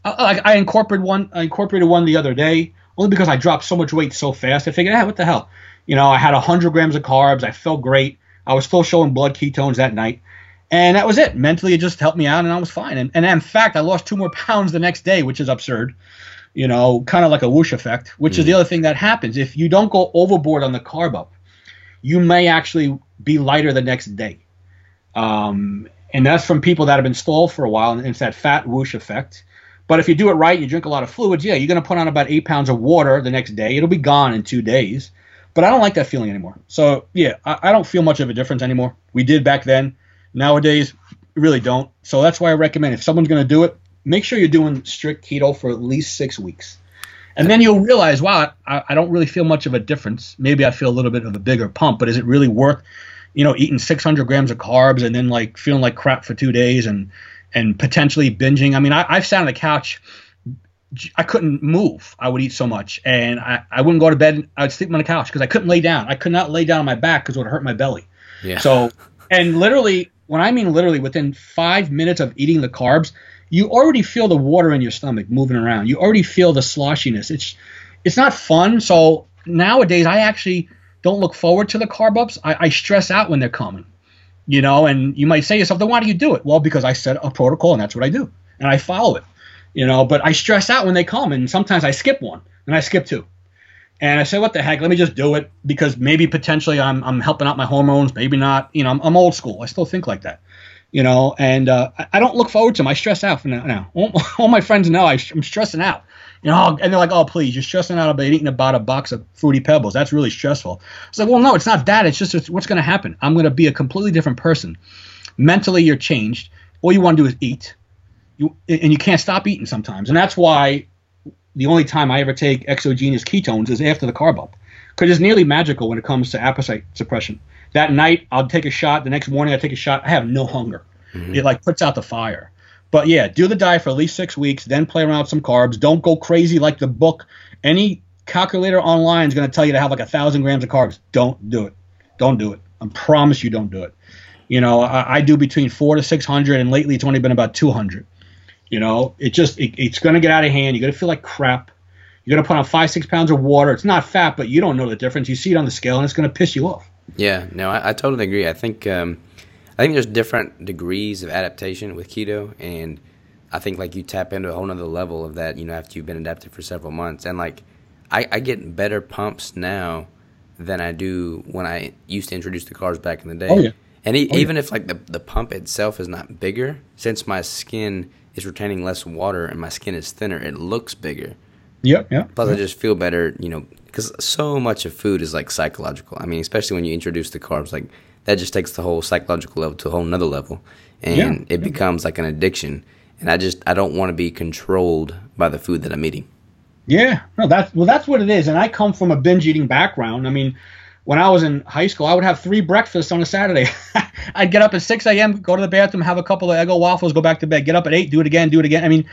I, I incorporated one I incorporated one the other day only because I dropped so much weight so fast. I figured, ah, what the hell? You know, I had 100 grams of carbs. I felt great. I was still showing blood ketones that night. And that was it. Mentally, it just helped me out, and I was fine. And, and in fact, I lost two more pounds the next day, which is absurd. You know, kind of like a whoosh effect, which mm. is the other thing that happens. If you don't go overboard on the carb up, you may actually be lighter the next day. Um, and that's from people that have been stalled for a while, and it's that fat whoosh effect. But if you do it right, you drink a lot of fluids, yeah, you're going to put on about eight pounds of water the next day. It'll be gone in two days. But I don't like that feeling anymore. So, yeah, I, I don't feel much of a difference anymore. We did back then. Nowadays, really don't. So that's why I recommend if someone's going to do it, make sure you're doing strict keto for at least six weeks. And then you'll realize, wow, I, I, don't really feel much of a difference. Maybe I feel a little bit of a bigger pump, but is it really worth, you know, eating 600 grams of carbs and then like feeling like crap for two days and and potentially binging. I mean, I, I've sat on the couch. I couldn't move. I would eat so much, and I, I wouldn't go to bed. I would sleep on the couch because I couldn't lay down. I could not lay down on my back because it would hurt my belly. Yeah. So, and literally, when I mean literally, within five minutes of eating the carbs, you already feel the water in your stomach moving around. You already feel the sloshiness. It's it's not fun. So nowadays, I actually don't look forward to the carb ups. I, I stress out when they're coming you know, and you might say yourself, then why do you do it? Well, because I set a protocol and that's what I do. And I follow it, you know, but I stress out when they come and sometimes I skip one and I skip two. And I say, what the heck? Let me just do it because maybe potentially I'm, I'm helping out my hormones, maybe not. You know, I'm, I'm old school. I still think like that, you know, and uh, I, don't look forward to them. I stress out for now. All, all my friends know I, I'm stressing out you know, and they're like, oh, please, you're stressing out about eating about a box of fruity pebbles. That's really stressful. It's like, well, no, it's not that. It's just what's going to happen. I'm going to be a completely different person. Mentally, you're changed. All you want to do is eat. You, and you can't stop eating sometimes. And that's why the only time I ever take exogenous ketones is after the carb up. Because it's nearly magical when it comes to appetite suppression. That night, I'll take a shot. The next morning, I take a shot. I have no hunger. Mm-hmm. It like puts out the fire. But yeah, do the diet for at least six weeks, then play around with some carbs. Don't go crazy like the book. Any calculator online is going to tell you to have like a thousand grams of carbs. Don't do it. Don't do it. I promise you, don't do it. You know, I, I do between four to six hundred, and lately it's only been about two hundred. You know, it just it, it's going to get out of hand. You're going to feel like crap. You're going to put on five six pounds of water. It's not fat, but you don't know the difference. You see it on the scale, and it's going to piss you off. Yeah, no, I, I totally agree. I think um, I think there's different degrees of adaptation with keto, and I think like you tap into a whole nother level of that. You know, after you've been adapted for several months, and like I, I get better pumps now than I do when I used to introduce the carbs back in the day. Oh yeah. And e- oh, even yeah. if like the the pump itself is not bigger, since my skin is retaining less water and my skin is thinner, it looks bigger. Yep, yeah. Plus. I just feel better, you know, because so much of food is like psychological. I mean, especially when you introduce the carbs, like that just takes the whole psychological level to a whole nother level, and yeah. it becomes like an addiction. And I just I don't want to be controlled by the food that I'm eating. Yeah, no, that's well, that's what it is. And I come from a binge eating background. I mean, when I was in high school, I would have three breakfasts on a Saturday. I'd get up at 6 a.m., go to the bathroom, have a couple of Eggo waffles, go back to bed, get up at 8, do it again, do it again. I mean,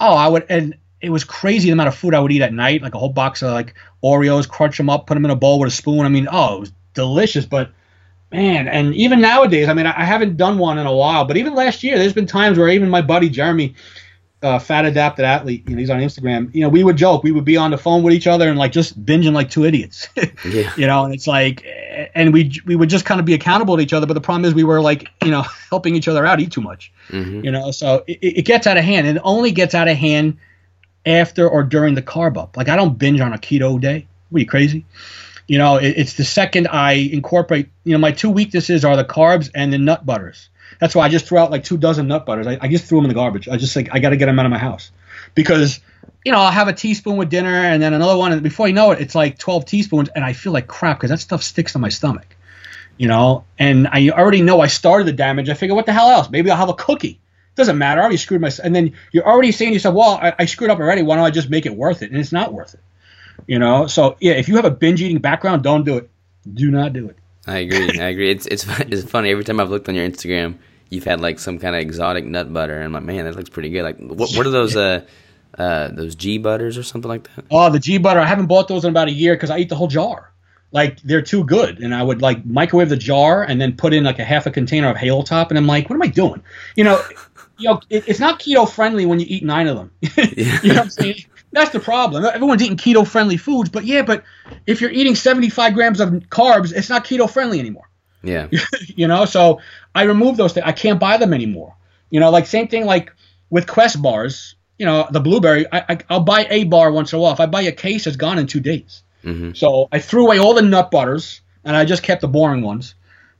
oh, I would, and it was crazy the amount of food I would eat at night, like a whole box of like Oreos, crunch them up, put them in a bowl with a spoon. I mean, oh, it was delicious. But man, and even nowadays, I mean, I haven't done one in a while, but even last year, there's been times where even my buddy Jeremy, uh, fat adapted athlete, you know, he's on Instagram. You know, we would joke, we would be on the phone with each other and like just binging like two idiots. yeah. You know, and it's like, and we we would just kind of be accountable to each other. But the problem is, we were like, you know, helping each other out, eat too much. Mm-hmm. You know, so it, it gets out of hand. It only gets out of hand after or during the carb up. Like I don't binge on a keto day. What are you crazy? You know, it, it's the second I incorporate. You know, my two weaknesses are the carbs and the nut butters. That's why I just threw out like two dozen nut butters. I, I just threw them in the garbage. I just like I got to get them out of my house because you know, I'll have a teaspoon with dinner and then another one, and before you know it, it's like 12 teaspoons, and I feel like crap because that stuff sticks to my stomach, you know. And I already know I started the damage. I figure, what the hell else? Maybe I'll have a cookie. Doesn't matter. I already screwed myself. And then you're already saying to yourself, well, I, I screwed up already. Why don't I just make it worth it? And it's not worth it, you know. So yeah, if you have a binge eating background, don't do it. Do not do it. I agree. I agree. It's it's it's funny. Every time I've looked on your Instagram, you've had like some kind of exotic nut butter, and I'm like, man, that looks pretty good. Like, what what are those? Uh, uh, those G butters or something like that. Oh, the G butter. I haven't bought those in about a year because I eat the whole jar. Like they're too good, and I would like microwave the jar and then put in like a half a container of Halo Top, and I'm like, what am I doing? You know, you know, it, it's not keto friendly when you eat nine of them. you know what I'm saying? That's the problem. Everyone's eating keto friendly foods, but yeah, but if you're eating 75 grams of carbs, it's not keto friendly anymore. Yeah. you know, so I removed those things. I can't buy them anymore. You know, like same thing like with Quest bars. You know, the blueberry. I, I will buy a bar once in a while. If I buy a case, it's gone in two days. Mm-hmm. So I threw away all the nut butters and I just kept the boring ones.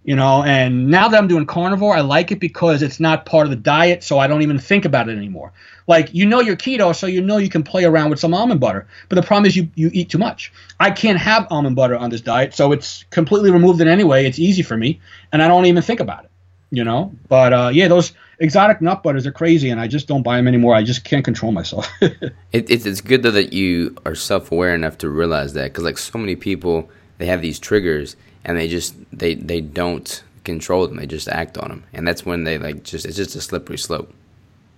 You know, and now that I'm doing carnivore, I like it because it's not part of the diet, so I don't even think about it anymore. Like you know you're keto, so you know you can play around with some almond butter. But the problem is you you eat too much. I can't have almond butter on this diet, so it's completely removed it anyway. It's easy for me, and I don't even think about it. You know, but uh, yeah, those exotic nut butters are crazy, and I just don't buy them anymore. I just can't control myself. it, it's it's good though that you are self aware enough to realize that, because like so many people, they have these triggers and they just they they don't control them. They just act on them, and that's when they like just it's just a slippery slope.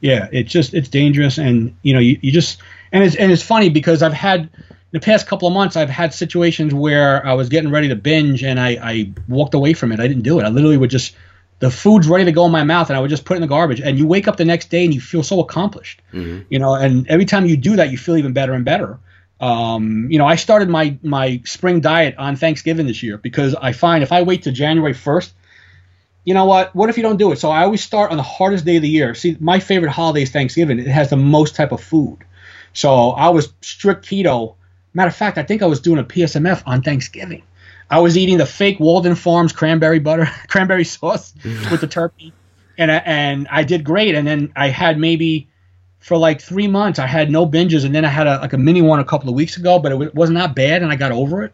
Yeah, it's just it's dangerous, and you know you, you just and it's and it's funny because I've had the past couple of months I've had situations where I was getting ready to binge and I I walked away from it. I didn't do it. I literally would just the food's ready to go in my mouth and I would just put it in the garbage. And you wake up the next day and you feel so accomplished, mm-hmm. you know. And every time you do that, you feel even better and better. Um, you know, I started my my spring diet on Thanksgiving this year because I find if I wait to January 1st, you know what? What if you don't do it? So I always start on the hardest day of the year. See, my favorite holiday is Thanksgiving. It has the most type of food. So I was strict keto. Matter of fact, I think I was doing a PSMF on Thanksgiving. I was eating the fake Walden Farms cranberry butter, cranberry sauce with the turkey, and I, and I did great. And then I had maybe for like three months I had no binges, and then I had a, like a mini one a couple of weeks ago, but it was not that bad, and I got over it.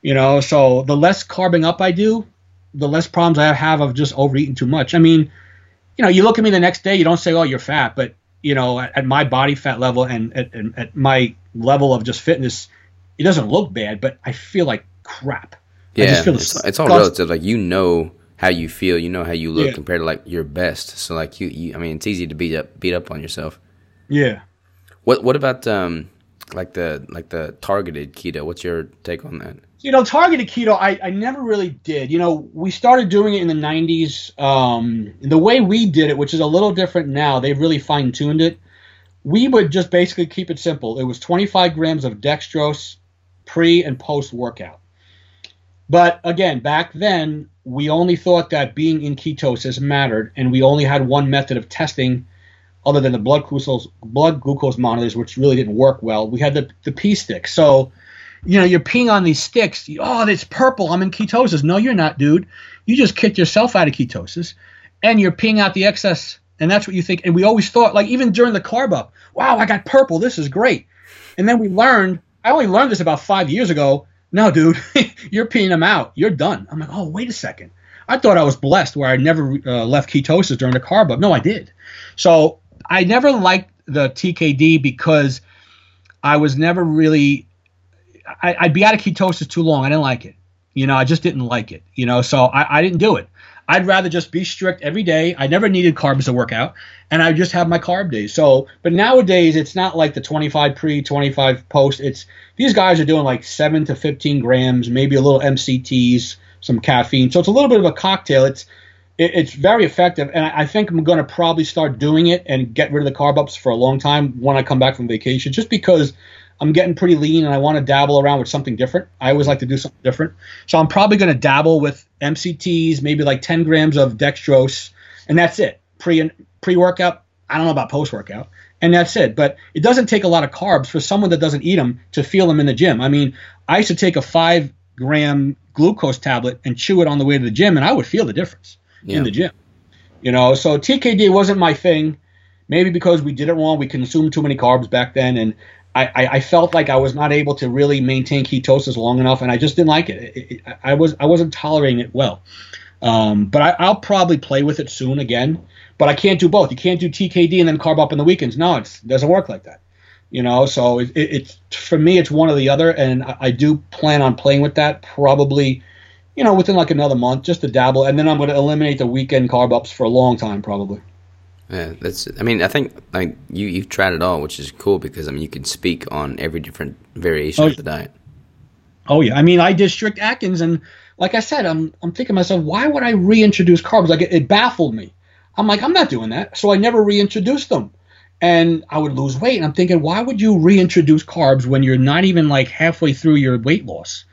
You know, so the less carbing up I do, the less problems I have of just overeating too much. I mean, you know, you look at me the next day, you don't say, "Oh, you're fat," but you know, at, at my body fat level and at, at, my level of just fitness, it doesn't look bad, but I feel like crap. Yeah, it's, it's, all relative. Like you know how you feel, you know how you look yeah. compared to like your best. So like you, you, I mean, it's easy to beat up beat up on yourself. Yeah. What What about um like the like the targeted keto? What's your take on that? You know, targeted keto, I, I never really did. You know, we started doing it in the 90s. Um, the way we did it, which is a little different now, they've really fine tuned it. We would just basically keep it simple. It was 25 grams of dextrose pre and post workout. But again, back then, we only thought that being in ketosis mattered, and we only had one method of testing other than the blood glucose blood glucose monitors, which really didn't work well. We had the the P stick. So, you know, you're peeing on these sticks. Oh, it's purple. I'm in ketosis. No, you're not, dude. You just kicked yourself out of ketosis, and you're peeing out the excess. And that's what you think. And we always thought, like even during the carb up, wow, I got purple. This is great. And then we learned. I only learned this about five years ago. No, dude, you're peeing them out. You're done. I'm like, oh, wait a second. I thought I was blessed where I never uh, left ketosis during the carb up. No, I did. So I never liked the TKD because I was never really. I, would be out of ketosis too long. I didn't like it. You know, I just didn't like it. You know, so I, I didn't do it. I'd rather just be strict every day. I never needed carbs to work out, and I just have my carb days. So, but nowadays it's not like the 25 pre, 25 post. It's these guys are doing like seven to 15 grams, maybe a little MCTs, some caffeine. So it's a little bit of a cocktail. It's it, it's very effective, and I, I think I'm going to probably start doing it and get rid of the carb ups for a long time when I come back from vacation, just because I'm getting pretty lean and I want to dabble around with something different. I always like to do something different, so I'm probably going to dabble with MCTs, maybe like 10 grams of dextrose, and that's it. Pre pre workout, I don't know about post workout, and that's it. But it doesn't take a lot of carbs for someone that doesn't eat them to feel them in the gym. I mean, I used to take a five gram glucose tablet and chew it on the way to the gym, and I would feel the difference yeah. in the gym. You know, so TKD wasn't my thing. maybe because we did it wrong, we consumed too many carbs back then, and I, I, I felt like I was not able to really maintain ketosis long enough, and I just didn't like it. it, it I was I wasn't tolerating it well. Um, but I, I'll probably play with it soon again. But I can't do both. You can't do TKD and then carb up in the weekends. No, it doesn't work like that. You know, so it, it, it's for me, it's one or the other, and I, I do plan on playing with that probably, you know, within like another month, just to dabble, and then I'm going to eliminate the weekend carb ups for a long time, probably. Yeah, that's. I mean, I think like you you've tried it all, which is cool because I mean you can speak on every different variation Oh, of the diet. Oh yeah, I mean, I did strict Atkins, and like I said, I'm I'm thinking to myself, why would I reintroduce carbs? Like it, it baffled me. I'm like, I'm not doing that, so I never reintroduced them, and I would lose weight. And I'm thinking, why would you reintroduce carbs when you're not even like halfway through your weight loss?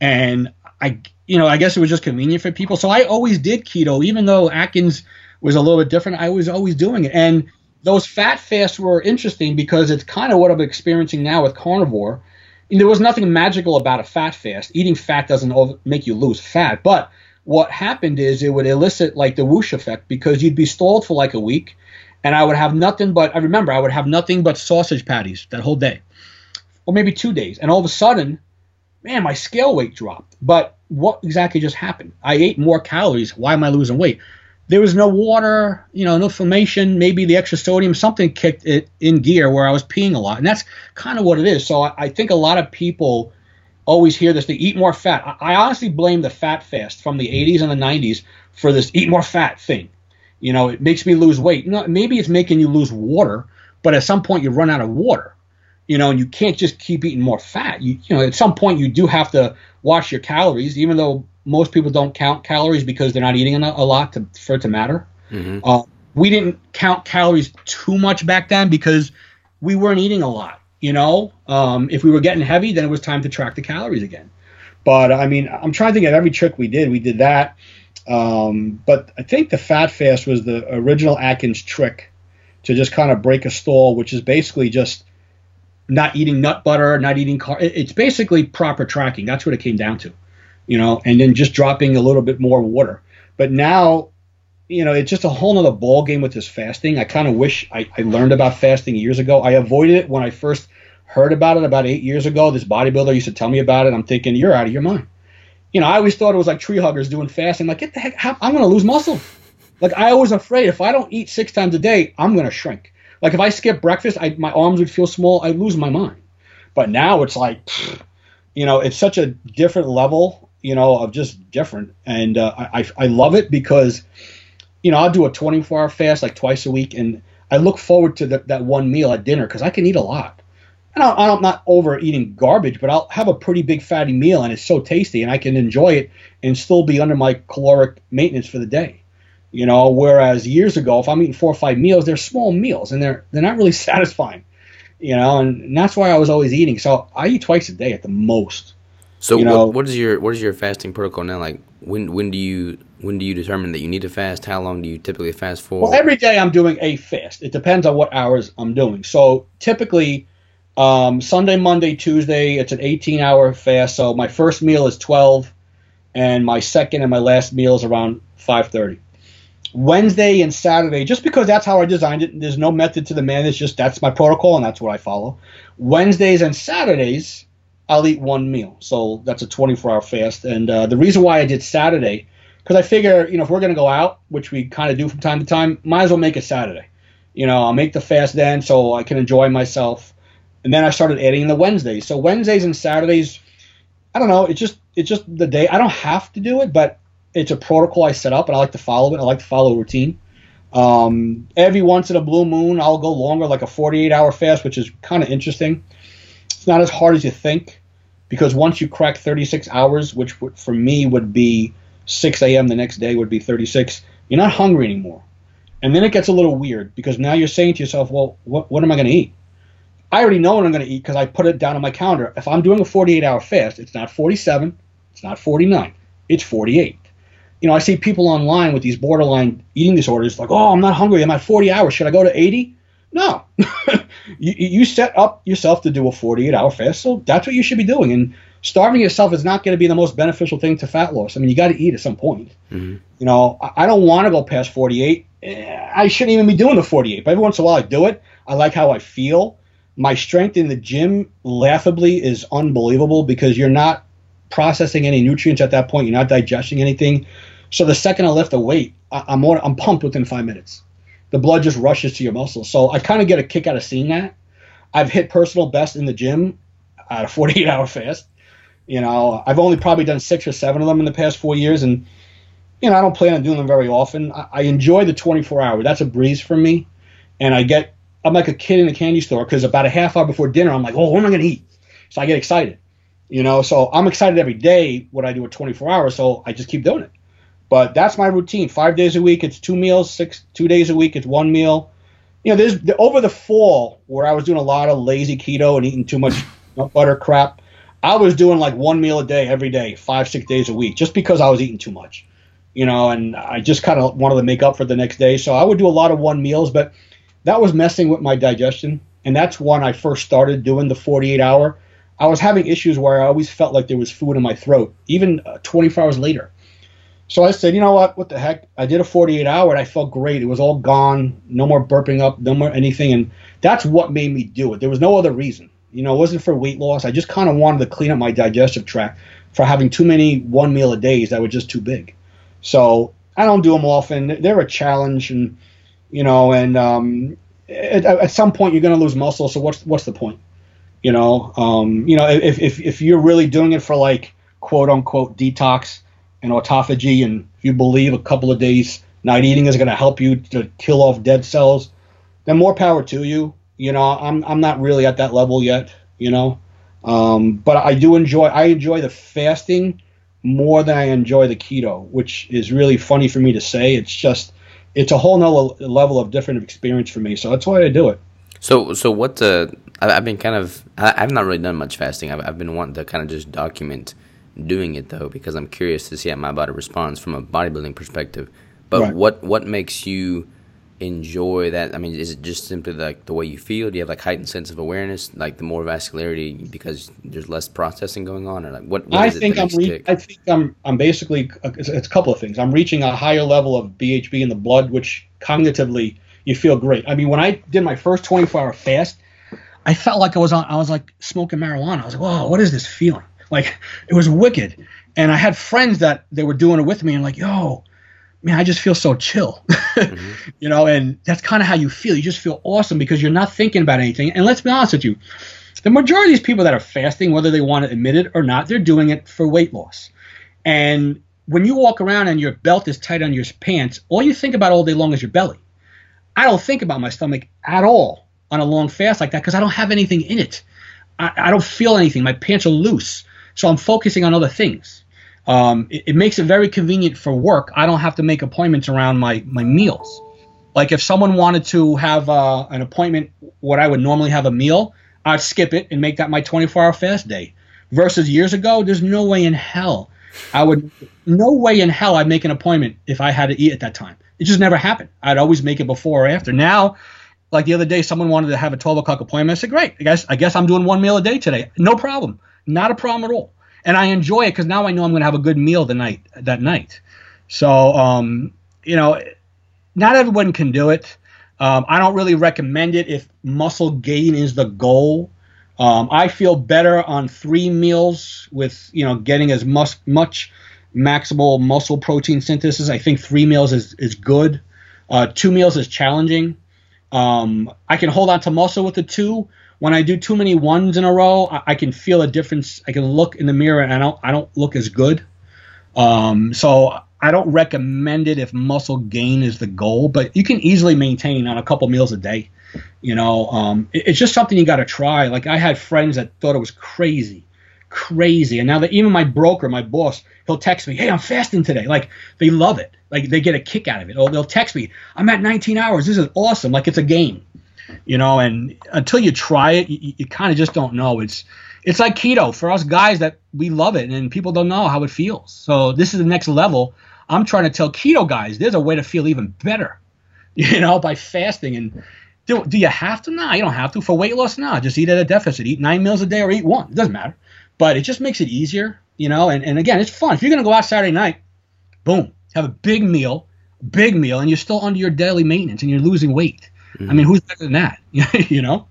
And I, you know, I guess it was just convenient for people. So I always did keto, even though Atkins was a little bit different. I was always doing it, and those fat fasts were interesting because it's kind of what I'm experiencing now with carnivore. And there was nothing magical about a fat fast. Eating fat doesn't make you lose fat, but what happened is it would elicit like the whoosh effect because you'd be stalled for like a week, and I would have nothing but I remember I would have nothing but sausage patties that whole day, or maybe two days, and all of a sudden, man, my scale weight dropped. But what exactly just happened? I ate more calories. Why am I losing weight? There was no water, you know, no inflammation. Maybe the extra sodium, something kicked it in gear where I was peeing a lot, and that's kind of what it is. So I, I think a lot of people always hear this: they eat more fat. I, I honestly blame the fat fast from the 80s and the 90s for this eat more fat thing. You know, it makes me lose weight. No, maybe it's making you lose water, but at some point you run out of water. You know, and you can't just keep eating more fat. You, you know, at some point you do have to watch your calories, even though most people don't count calories because they're not eating a, a lot to, for it to matter. hmm Uh, we didn't count calories too much back then because we weren't eating a lot. You know, um, if we were getting heavy, then it was time to track the calories again. But I mean, I'm trying to think of every trick we did. We did that. Um, but I think the fat fast was the original Atkins trick to just kind of break a stall, which is basically just not eating nut butter, not eating car. It's basically proper tracking. That's what it came down to, you know, and then just dropping a little bit more water. But now, you know, it's just a whole nother ball game with this fasting. I kind of wish I, I learned about fasting years ago. I avoided it when I first heard about it about eight years ago. This bodybuilder used to tell me about it. I'm thinking, you're out of your mind. You know, I always thought it was like tree huggers doing fasting. Like, get the heck, I'm going to lose muscle. Like, I was afraid if I don't eat six times a day, I'm going to shrink. Like, if I skip breakfast, I, my arms would feel small. I'd lose my mind. But now it's like, you know, it's such a different level, you know, of just different. And uh, I, I love it because, you know, I'll do a 24 hour fast like twice a week. And I look forward to the, that one meal at dinner because I can eat a lot. And I'm not overeating garbage, but I'll have a pretty big fatty meal and it's so tasty and I can enjoy it and still be under my caloric maintenance for the day. You know, whereas years ago, if I'm eating four or five meals, they're small meals and they're they're not really satisfying. You know, and, and that's why I was always eating. So I eat twice a day at the most. So You what, what is your what is your fasting protocol now? Like when when do you when do you determine that you need to fast? How long do you typically fast for? Well, every day I'm doing a fast. It depends on what hours I'm doing. So typically, um, Sunday, Monday, Tuesday, it's an 18 hour fast. So my first meal is 12, and my second and my last meal is around 5:30. Wednesday and Saturday, just because that's how I designed it. There's no method to the man. It's just that's my protocol and that's what I follow. Wednesdays and Saturdays, I'll eat one meal. So that's a 24 hour fast. And uh, the reason why I did Saturday, because I figure, you know, if we're going to go out, which we kind of do from time to time, might as well make it Saturday. You know, I'll make the fast then so I can enjoy myself. And then I started adding the Wednesdays. So Wednesdays and Saturdays, I don't know. It's just it's just the day. I don't have to do it, but it's a protocol I set up, and I like to follow it. I like to follow a routine. Um, every once in a blue moon, I'll go longer, like a 48 hour fast, which is kind of interesting. It's not as hard as you think, because once you crack 36 hours, which would, for me would be 6 a.m. the next day, would be 36. You're not hungry anymore, and then it gets a little weird because now you're saying to yourself, "Well, what what am I going to eat?" I already know what I'm going to eat because I put it down on my calendar. If I'm doing a 48 hour fast, it's not 47, it's not 49, it's 48 you know, I see people online with these borderline eating disorders, like, oh, I'm not hungry. I'm at 40 hours. Should I go to 80? No. you, you set up yourself to do a 48 hour fast, so that's what you should be doing. And starving yourself is not going to be the most beneficial thing to fat loss. I mean, you got to eat at some point. Mhm. You know, I, I don't want to go past 48 I shouldn't even be doing the 48. But every once in a while I do it. I like how I feel. My strength in the gym, laughably, is unbelievable because you're not processing any nutrients at that point. You're not digesting anything. So the second I lift the weight, I, more, I'm pumped within five minutes. The blood just rushes to your muscles. So I kind of get a kick out of seeing that. I've hit personal best in the gym at a 48 hour fast. You know, I've only probably done six or seven of them in the past four years, and you know, I don't plan on doing them very often. I, I enjoy the 24 hour. That's a breeze for me, and I get I'm like a kid in a candy store because about a half hour before dinner, I'm like, oh, what am I gonna eat? So I get excited, you know. So I'm excited every day what I do at 24 hours. So I just keep doing it. But that's my routine. Five days a week, it's two meals. Six two days a week, it's one meal. You know, there's over the fall where I was doing a lot of lazy keto and eating too much butter crap. I was doing like one meal a day every day, five six days a week, just because I was eating too much you know, and I just kind of wanted to make up for the next day. So I would do a lot of one meals, but that was messing with my digestion. And that's when I first started doing the 48 hour. I was having issues where I always felt like there was food in my throat, even uh, 24 hours later. So I said, you know what? What the heck? I did a 48 hour and I felt great. It was all gone. No more burping up, no more anything. And that's what made me do it. There was no other reason. You know, it wasn't for weight loss. I just kind of wanted to clean up my digestive tract for having too many one meal a days that were just too big. So I don't do them often. They're a challenge, and you know, and um, at, at, some point you're going to lose muscle. So what's what's the point? You know, um, you know, if, if if you're really doing it for like quote unquote detox and autophagy, and if you believe a couple of days not eating is going to help you to kill off dead cells, then more power to you. You know, I'm I'm not really at that level yet. You know, um, but I do enjoy I enjoy the fasting more than I enjoy the keto, which is really funny for me to say. It's just it's a whole nother level of different experience for me. So that's why I do it. So so what the I've been kind of I've not really done much fasting. I've I've been wanting to kind of just document doing it though because I'm curious to see how my body responds from a bodybuilding perspective. But right. what what makes you enjoy that? I mean, is it just simply like the way you feel? Do you have like heightened sense of awareness, like the more vascularity because there's less processing going on, or like what? what I think I'm. Re- I think I'm. I'm basically. It's, it's, a couple of things. I'm reaching a higher level of BHB in the blood, which cognitively you feel great. I mean, when I did my first 24 hour fast, I felt like I was on. I was like smoking marijuana. I was like, whoa, what is this feeling? Like it was wicked. And I had friends that they were doing it with me, and like, yo man, I just feel so chill, mm-hmm. you know, and that's kind of how you feel. You just feel awesome because you're not thinking about anything. And let's be honest with you, the majority of these people that are fasting, whether they want to admit it or not, they're doing it for weight loss. And when you walk around and your belt is tight on your pants, all you think about all day long is your belly. I don't think about my stomach at all on a long fast like that because I don't have anything in it. I, I don't feel anything. My pants are loose. So I'm focusing on other things. Um, it, it, makes it very convenient for work. I don't have to make appointments around my my meals. Like if someone wanted to have uh, an appointment, what I would normally have a meal, I'd skip it and make that my 24-hour fast day. Versus years ago, there's no way in hell I would, no way in hell I'd make an appointment if I had to eat at that time. It just never happened. I'd always make it before or after. Now, like the other day, someone wanted to have a 12 o'clock appointment. I said, great. I guess I guess I'm doing one meal a day today. No problem. Not a problem at all and I enjoy it because now I know I'm going to have a good meal the night that night. So um, you know, not everyone can do it. Um, I don't really recommend it if muscle gain is the goal. Um, I feel better on three meals with you know getting as much much maximal muscle protein synthesis. I think three meals is is good. Uh, two meals is challenging. Um, I can hold on to muscle with the two, when I do too many ones in a row, I, I, can feel a difference. I can look in the mirror and I don't I don't look as good. Um, so I don't recommend it if muscle gain is the goal, but you can easily maintain on a couple meals a day. You know, um, it, it's just something you got to try. Like I had friends that thought it was crazy, crazy, and now that even my broker, my boss, he'll text me, "Hey, I'm fasting today." Like they love it. Like they get a kick out of it. Or they'll text me, "I'm at 19 hours. This is awesome." Like it's a game you know. And until you try it, you, you kind of just don't know. It's it's like keto for us guys that we love it, and people don't know how it feels. So this is the next level. I'm trying to tell keto guys there's a way to feel even better, you know, by fasting. And do, do you have to? Nah, you don't have to. For weight loss, nah, just eat at a deficit. Eat nine meals a day or eat one. It doesn't matter. But it just makes it easier, you know. And, and again, it's fun. If you're gonna go out Saturday night, boom, have a big meal, big meal and you're still under your daily maintenance and you're losing weight. Mm-hmm. I mean, who's better than that? you know?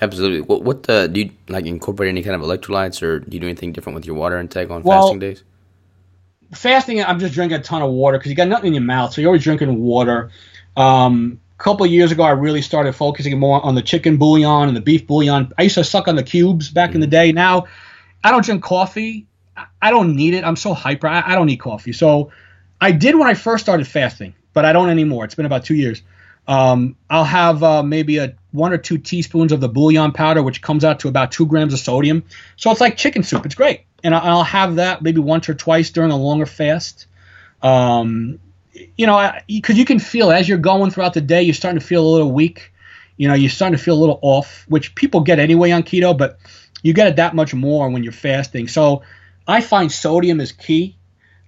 Absolutely. What what uh, do you like incorporate any kind of electrolytes or do you do anything different with your water intake on well, fasting days? Fasting, I'm just drinking a ton of water because you got nothing in your mouth, so you're always drinking water. Um, a couple of years ago, I really started focusing more on the chicken bouillon and the beef bouillon. I used to suck on the cubes back mm-hmm. in the day. Now, I don't drink coffee. I don't need it. I'm so hyper. I, I don't need coffee. So I did when I first started fasting, but I don't anymore. It's been about two years. Um, I'll have uh, maybe a one or two teaspoons of the bouillon powder, which comes out to about two grams of sodium. So it's like chicken soup. It's great, and I'll have that maybe once or twice during a longer fast. Um, you know, because you can feel as you're going throughout the day, you're starting to feel a little weak. You know, you're starting to feel a little off, which people get anyway on keto, but you get it that much more when you're fasting. So I find sodium is key.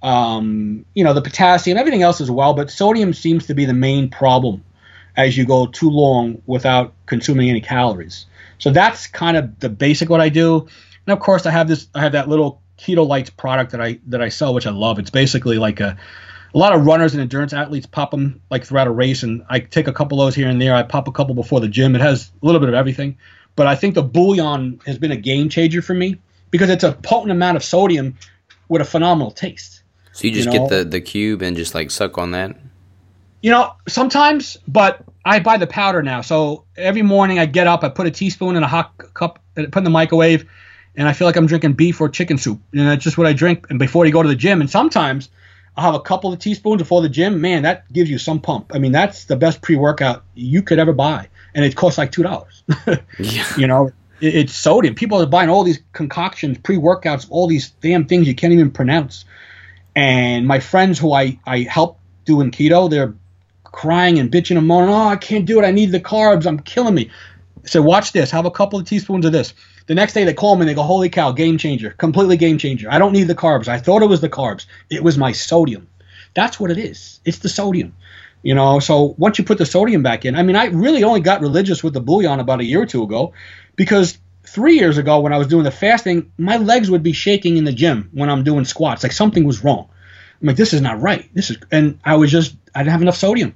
Um, you know, the potassium, everything else as well, but sodium seems to be the main problem as you go too long without consuming any calories. So that's kind of the basic what I do. And of course, I have this, I have that little Keto Lytes product that I that I sell, which I love. It's basically like a a lot of runners and endurance athletes pop them like throughout a race, and I take a couple of those here and there. I pop a couple before the gym. It has a little bit of everything, but I think the bouillon has been a game changer for me because it's a potent amount of sodium with a phenomenal taste. So you just you know? get the the cube and just like suck on that. You know, sometimes, but I buy the powder now. So every morning I get up, I put a teaspoon in a hot cup, uh, put in the microwave, and I feel like I'm drinking beef or chicken soup. And that's just what I drink. And before you go to the gym, and sometimes I'll have a couple of teaspoons before the gym. Man, that gives you some pump. I mean, that's the best pre-workout you could ever buy, and it costs like two dollars. yeah. You know, it, it's sodium. People are buying all these concoctions, pre-workouts, all these damn things you can't even pronounce. And my friends who I I help doing keto, they're crying and bitching and moaning. Oh, I can't do it. I need the carbs. I'm killing me. I said, watch this. Have a couple of teaspoons of this. The next day they call me and they go, holy cow, game changer, completely game changer. I don't need the carbs. I thought it was the carbs. It was my sodium. That's what it is. It's the sodium. You know, so once you put the sodium back in, I mean, I really only got religious with the bouillon about a year or two ago because three years ago when I was doing the fasting, my legs would be shaking in the gym when I'm doing squats. Like something was wrong. I'm like, this is not right. This is, and I was just, I didn't have enough sodium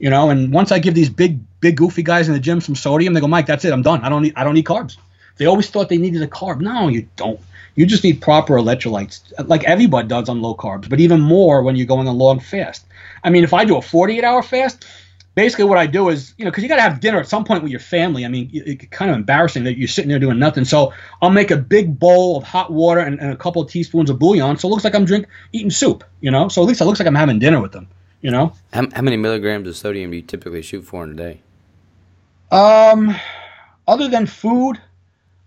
you know. And once I give these big, big, goofy guys in the gym some sodium, they go, Mike, that's it, I'm done. I don't need, I don't need carbs. They always thought they needed a carb. No, you don't. You just need proper electrolytes, like everybody does on low carbs, but even more when you're going a long fast. I mean, if I do a 48 hour fast, basically what I do is, you know, because you got to have dinner at some point with your family. I mean, it's kind of embarrassing that you're sitting there doing nothing. So I'll make a big bowl of hot water and, and, a couple of teaspoons of bouillon, so it looks like I'm drink eating soup, you know. So at least it looks like I'm having dinner with them. You know. How, how many milligrams of sodium do you typically shoot for in a day? Um, other than food,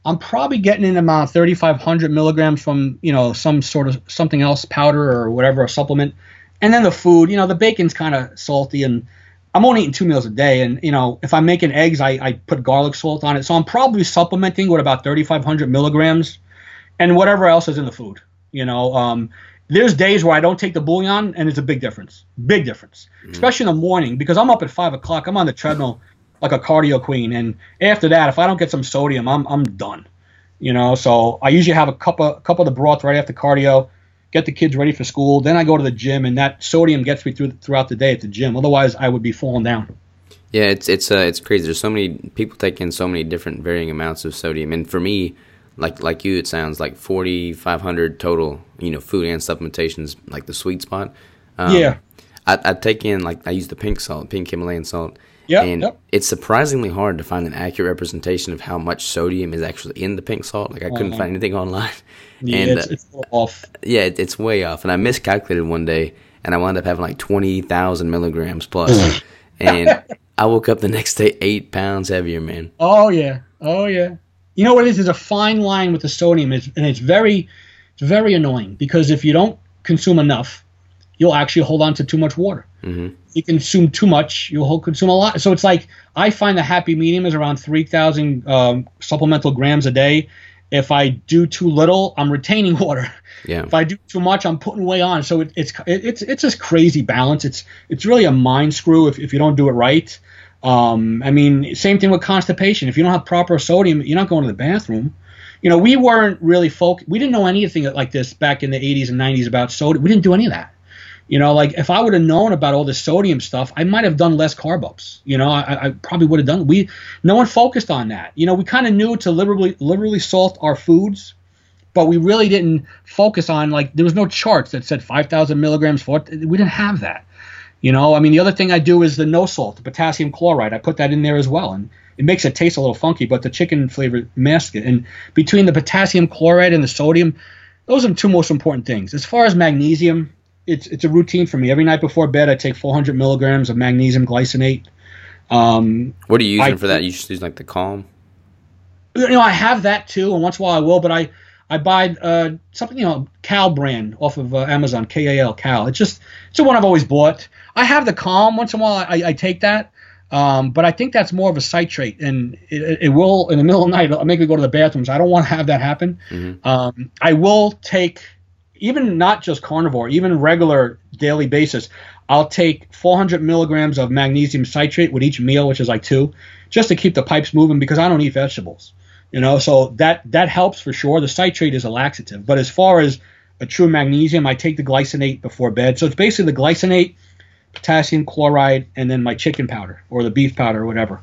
I'm probably getting in about 3,500 milligrams from you know some sort of something else, powder or whatever, a supplement, and then the food. You know, the bacon's kind of salty, and I'm only eating two meals a day. And you know, if I'm making eggs, I, I put garlic salt on it, so I'm probably supplementing with about 3,500 milligrams, and whatever else is in the food. You know, um, there's days where I don't take the bouillon, and it's a big difference. Big difference, mm-hmm. especially in the morning because I'm up at five o'clock. I'm on the treadmill like a cardio queen, and after that, if I don't get some sodium, I'm I'm done. You know, so I usually have a cup of a cup of the broth right after cardio, get the kids ready for school. Then I go to the gym, and that sodium gets me through throughout the day at the gym. Otherwise, I would be falling down. Yeah, it's it's uh, it's crazy. There's so many people taking so many different varying amounts of sodium, and for me, like like you, it sounds like forty five hundred total. You know, food and supplementations like the sweet spot. Um, yeah, I, I take in like I use the pink salt, pink Himalayan salt. Yeah, and yep. it's surprisingly hard to find an accurate representation of how much sodium is actually in the pink salt. Like I couldn't uh-huh. find anything online. Yeah, and, it's, it's off. Yeah, it, it's way off. And I miscalculated one day, and I wound up having like twenty thousand milligrams plus. and I woke up the next day eight pounds heavier, man. Oh yeah, oh yeah you know what it is? There's a fine line with the sodium, and it's very, it's very annoying because if you don't consume enough, you'll actually hold on to too much water. Mm-hmm. You consume too much, you'll consume a lot. So it's like I find the happy medium is around 3,000 um, supplemental grams a day. If I do too little, I'm retaining water. Yeah. If I do too much, I'm putting way on. So it, it's it, it's it's this crazy balance. It's it's really a mind screw if, if you don't do it right. Um, I mean, same thing with constipation. If you don't have proper sodium, you're not going to the bathroom. You know, we weren't really focused. We didn't know anything like this back in the 80s and 90s about soda. We didn't do any of that. You know, like if I would have known about all this sodium stuff, I might have done less carb ups. You know, I, I probably would have done. We no one focused on that. You know, we kind of knew to liberally liberally salt our foods, but we really didn't focus on like there was no charts that said 5,000 milligrams. For we didn't have that. You know, I mean, the other thing I do is the no salt, the potassium chloride. I put that in there as well, and it makes it taste a little funky, but the chicken flavor masks it. And between the potassium chloride and the sodium, those are the two most important things. As far as magnesium, it's it's a routine for me. Every night before bed, I take 400 milligrams of magnesium glycinate. Um, what are you using I, for that? You just use like the Calm. You know, I have that too, and once in a while I will, but I I buy uh, something you know KAL brand off of uh, Amazon, K A L KAL. It's just it's the one I've always bought. I have the Calm once in a while. I, I take that, um, but I think that's more of a citrate, and it, it, will in the middle of the night it'll make me go to the bathrooms. I don't want to have that happen. Mm-hmm. Um, I will take even not just carnivore, even regular daily basis. I'll take 400 milligrams of magnesium citrate with each meal, which is like two, just to keep the pipes moving because I don't eat vegetables. You know, so that that helps for sure. The citrate is a laxative, but as far as a true magnesium, I take the glycinate before bed. So it's basically the glycinate, potassium chloride, and then my chicken powder or the beef powder or whatever,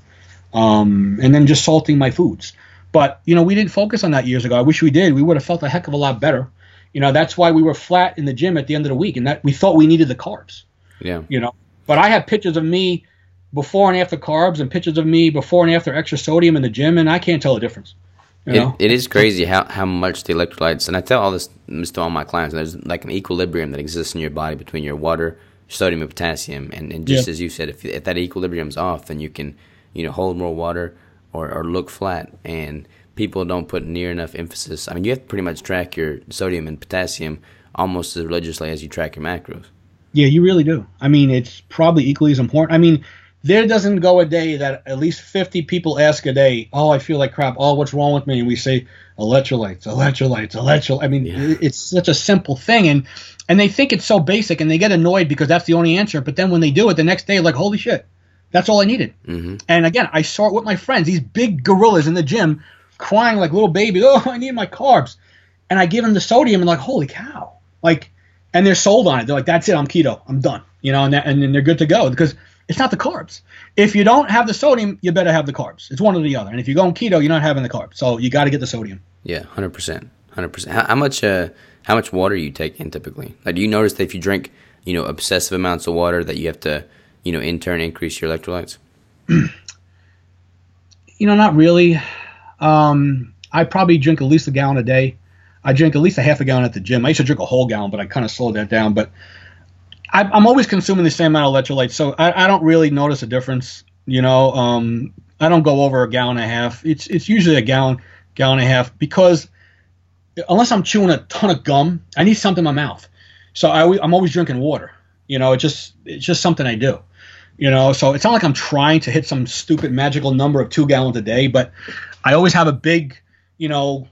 um, and then just salting my foods. But you know, we didn't focus on that years ago. I wish we did. We would have felt a heck of a lot better. You know, that's why we were flat in the gym at the end of the week, and that we thought we needed the carbs. Yeah. You know, but I have pictures of me before and after carbs, and pictures of me before and after extra sodium in the gym, and I can't tell the difference. You know? it, it is crazy how, how much the electrolytes, and I tell all this, this to all my clients, there's like an equilibrium that exists in your body between your water, sodium, and potassium. And, and just yeah. as you said, if, if that equilibrium's off, then you can, you know, hold more water or, or look flat. And people don't put near enough emphasis. I mean, you have to pretty much track your sodium and potassium almost as religiously as you track your macros. Yeah, you really do. I mean, it's probably equally as important. I mean, there doesn't go a day that at least 50 people ask a day, oh, I feel like crap. Oh, what's wrong with me? And we say electrolytes, electrolytes, electrolytes. I mean, yeah. it's such a simple thing. And, and they think it's so basic and they get annoyed because that's the only answer. But then when they do it the next day, like, holy shit, that's all I needed. Mm-hmm. And again, I saw it with my friends, these big gorillas in the gym crying like little babies. Oh, I need my carbs. And I give them the sodium and like, holy cow. Like, and they're sold on it. They're like, that's it. I'm keto. I'm done. You know, and, that, and then they're good to go because – it's not the carbs. If you don't have the sodium, you better have the carbs. It's one or the other. And if you go on keto, you're not having the carbs. So you got to get the sodium. Yeah, hundred percent, hundred percent. How much? Uh, how much water you take in typically? Like, do you notice that if you drink, you know, obsessive amounts of water, that you have to, you know, in turn increase your electrolytes? you know, not really. Um, I probably drink at least a gallon a day. I drink at least a half a gallon at the gym. I used to drink a whole gallon, but I kind of slowed that down. But I, am always consuming the same amount of electrolytes, so I, I don't really notice a difference. You know, um, I don't go over a gallon and a half. It's it's usually a gallon, gallon and a half because unless I'm chewing a ton of gum, I need something in my mouth. So I, I'm always drinking water. You know, it just it's just something I do. You know, so it's not like I'm trying to hit some stupid magical number of two gallons a day, but I always have a big, you know,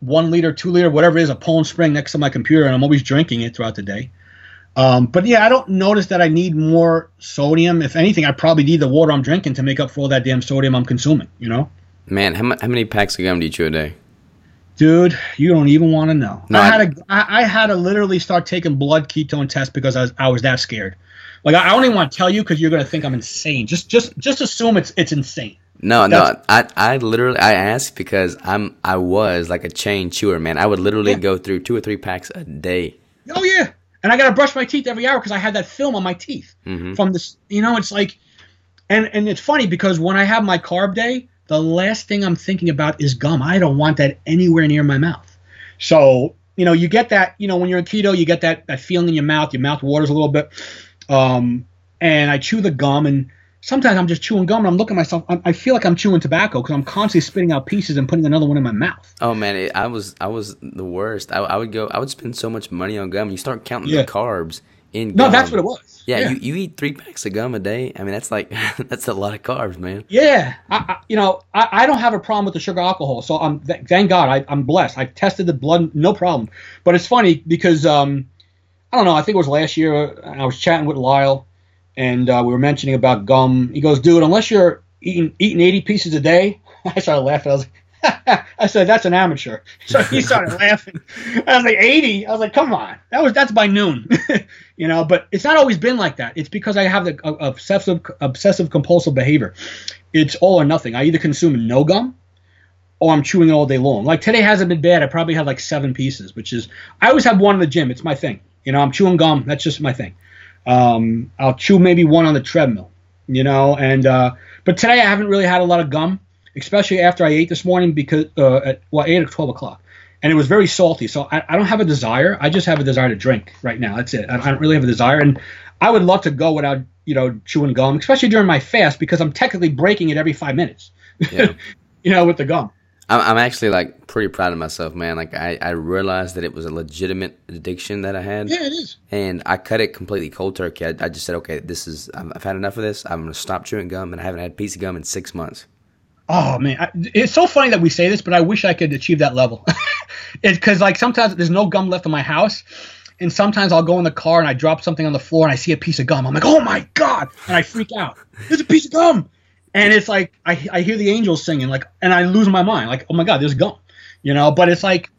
one liter, two liter, whatever it is, a Poland Spring next to my computer, and I'm always drinking it throughout the day. Um, but yeah, I don't notice that I need more sodium. If anything, I probably need the water I'm drinking to make up for all that damn sodium I'm consuming. You know. Man, how, how many packs of gum do you chew a day? Dude, you don't even want to know. No, I had to I, I had to literally start taking blood ketone tests because I was I was that scared. Like I, I don't even want to tell you because you're gonna think I'm insane. Just just just assume it's it's insane. No, That's, no, I I literally I asked because I'm I was like a chain chewer, man. I would literally yeah. go through two or three packs a day. Oh yeah, and I got to brush my teeth every hour because I had that film on my teeth mm-hmm. from this. You know, it's like, and and it's funny because when I have my carb day, the last thing I'm thinking about is gum. I don't want that anywhere near my mouth. So you know, you get that. You know, when you're in keto, you get that that feeling in your mouth. Your mouth waters a little bit. Um, and I chew the gum and sometimes I'm just chewing gum and I'm looking at myself. I, feel like I'm chewing tobacco because I'm constantly spitting out pieces and putting another one in my mouth. Oh man, it, I was I was the worst. I, I, would go. I would spend so much money on gum. You start counting yeah. the carbs in. Gum. No, that's what it was. Yeah, yeah, You, you eat three packs of gum a day. I mean, that's like that's a lot of carbs, man. Yeah, I, I you know I, I don't have a problem with the sugar alcohol, so I'm thank God I, I'm blessed. I tested the blood, no problem. But it's funny because um, I don't know. I think it was last year. I was chatting with Lyle and uh, we were mentioning about gum. He goes, dude, unless you're eating eating 80 pieces a day, I started laughing. I was like, I said, that's an amateur. So he started laughing. I was like, 80? I was like, come on. That was that's by noon. you know. But it's not always been like that. It's because I have the uh, obsessive obsessive compulsive behavior. It's all or nothing. I either consume no gum or I'm chewing it all day long. Like today hasn't been bad. I probably had like seven pieces, which is I always have one in the gym. It's my thing. You know, I'm chewing gum. That's just my thing. Um, I'll chew maybe one on the treadmill. You know, and uh, but today I haven't really had a lot of gum, especially after I ate this morning because uh, at well I ate at 12 o'clock and it was very salty. So I, I, don't have a desire. I just have a desire to drink right now. That's it. I, I, don't really have a desire, and I would love to go without you know chewing gum, especially during my fast because I'm technically breaking it every five minutes. Yeah. you know, with the gum. I'm, I'm actually like pretty proud of myself, man. Like I, I realized that it was a legitimate addiction that I had. Yeah, it is. And I cut it completely cold turkey. I, I just said, okay, this is I've had enough of this. I'm gonna stop chewing gum, and I haven't had a piece of gum in six months. Oh man, I, it's so funny that we say this, but I wish I could achieve that level. it's because like sometimes there's no gum left in my house, and sometimes I'll go in the car and I drop something on the floor and I see a piece of gum. I'm like, oh my god, and I freak out. There's a piece of gum, and it's like I, I hear the angels singing, like, and I lose my mind, like, oh my god, there's gum, you know. But it's like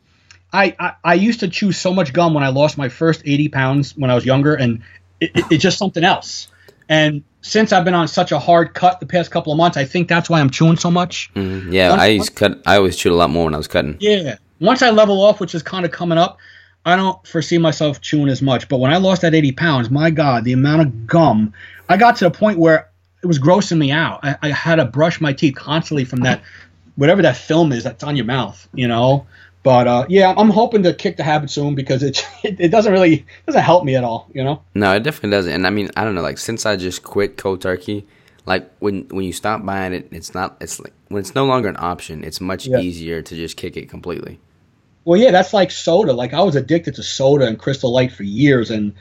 I, I, I used to chew so much gum when I lost my first 80 pounds when I was younger, and it, it, it's just something else. And since I've been on such a hard cut the past couple of months, I think that's why I'm chewing so much. Mm, yeah, once, I used cut. I always chewed a lot more when I was cutting. Yeah, once I level off, which is kind of coming up, I don't foresee myself chewing as much. But when I lost that 80 pounds, my God, the amount of gum, I got to a point where it was grossing me out. I, I had to brush my teeth constantly from that, whatever that film is that's on your mouth, you know. But uh, yeah, I'm hoping to kick the habit soon because it, it, doesn't really doesn't help me at all, you know. No, it definitely doesn't. And I mean, I don't know. Like since I just quit cold turkey, like when when you stop buying it, it's not. It's like when it's no longer an option. It's much yeah. easier to just kick it completely. Well, yeah, that's like soda. Like I was addicted to soda and Crystal Light for years, and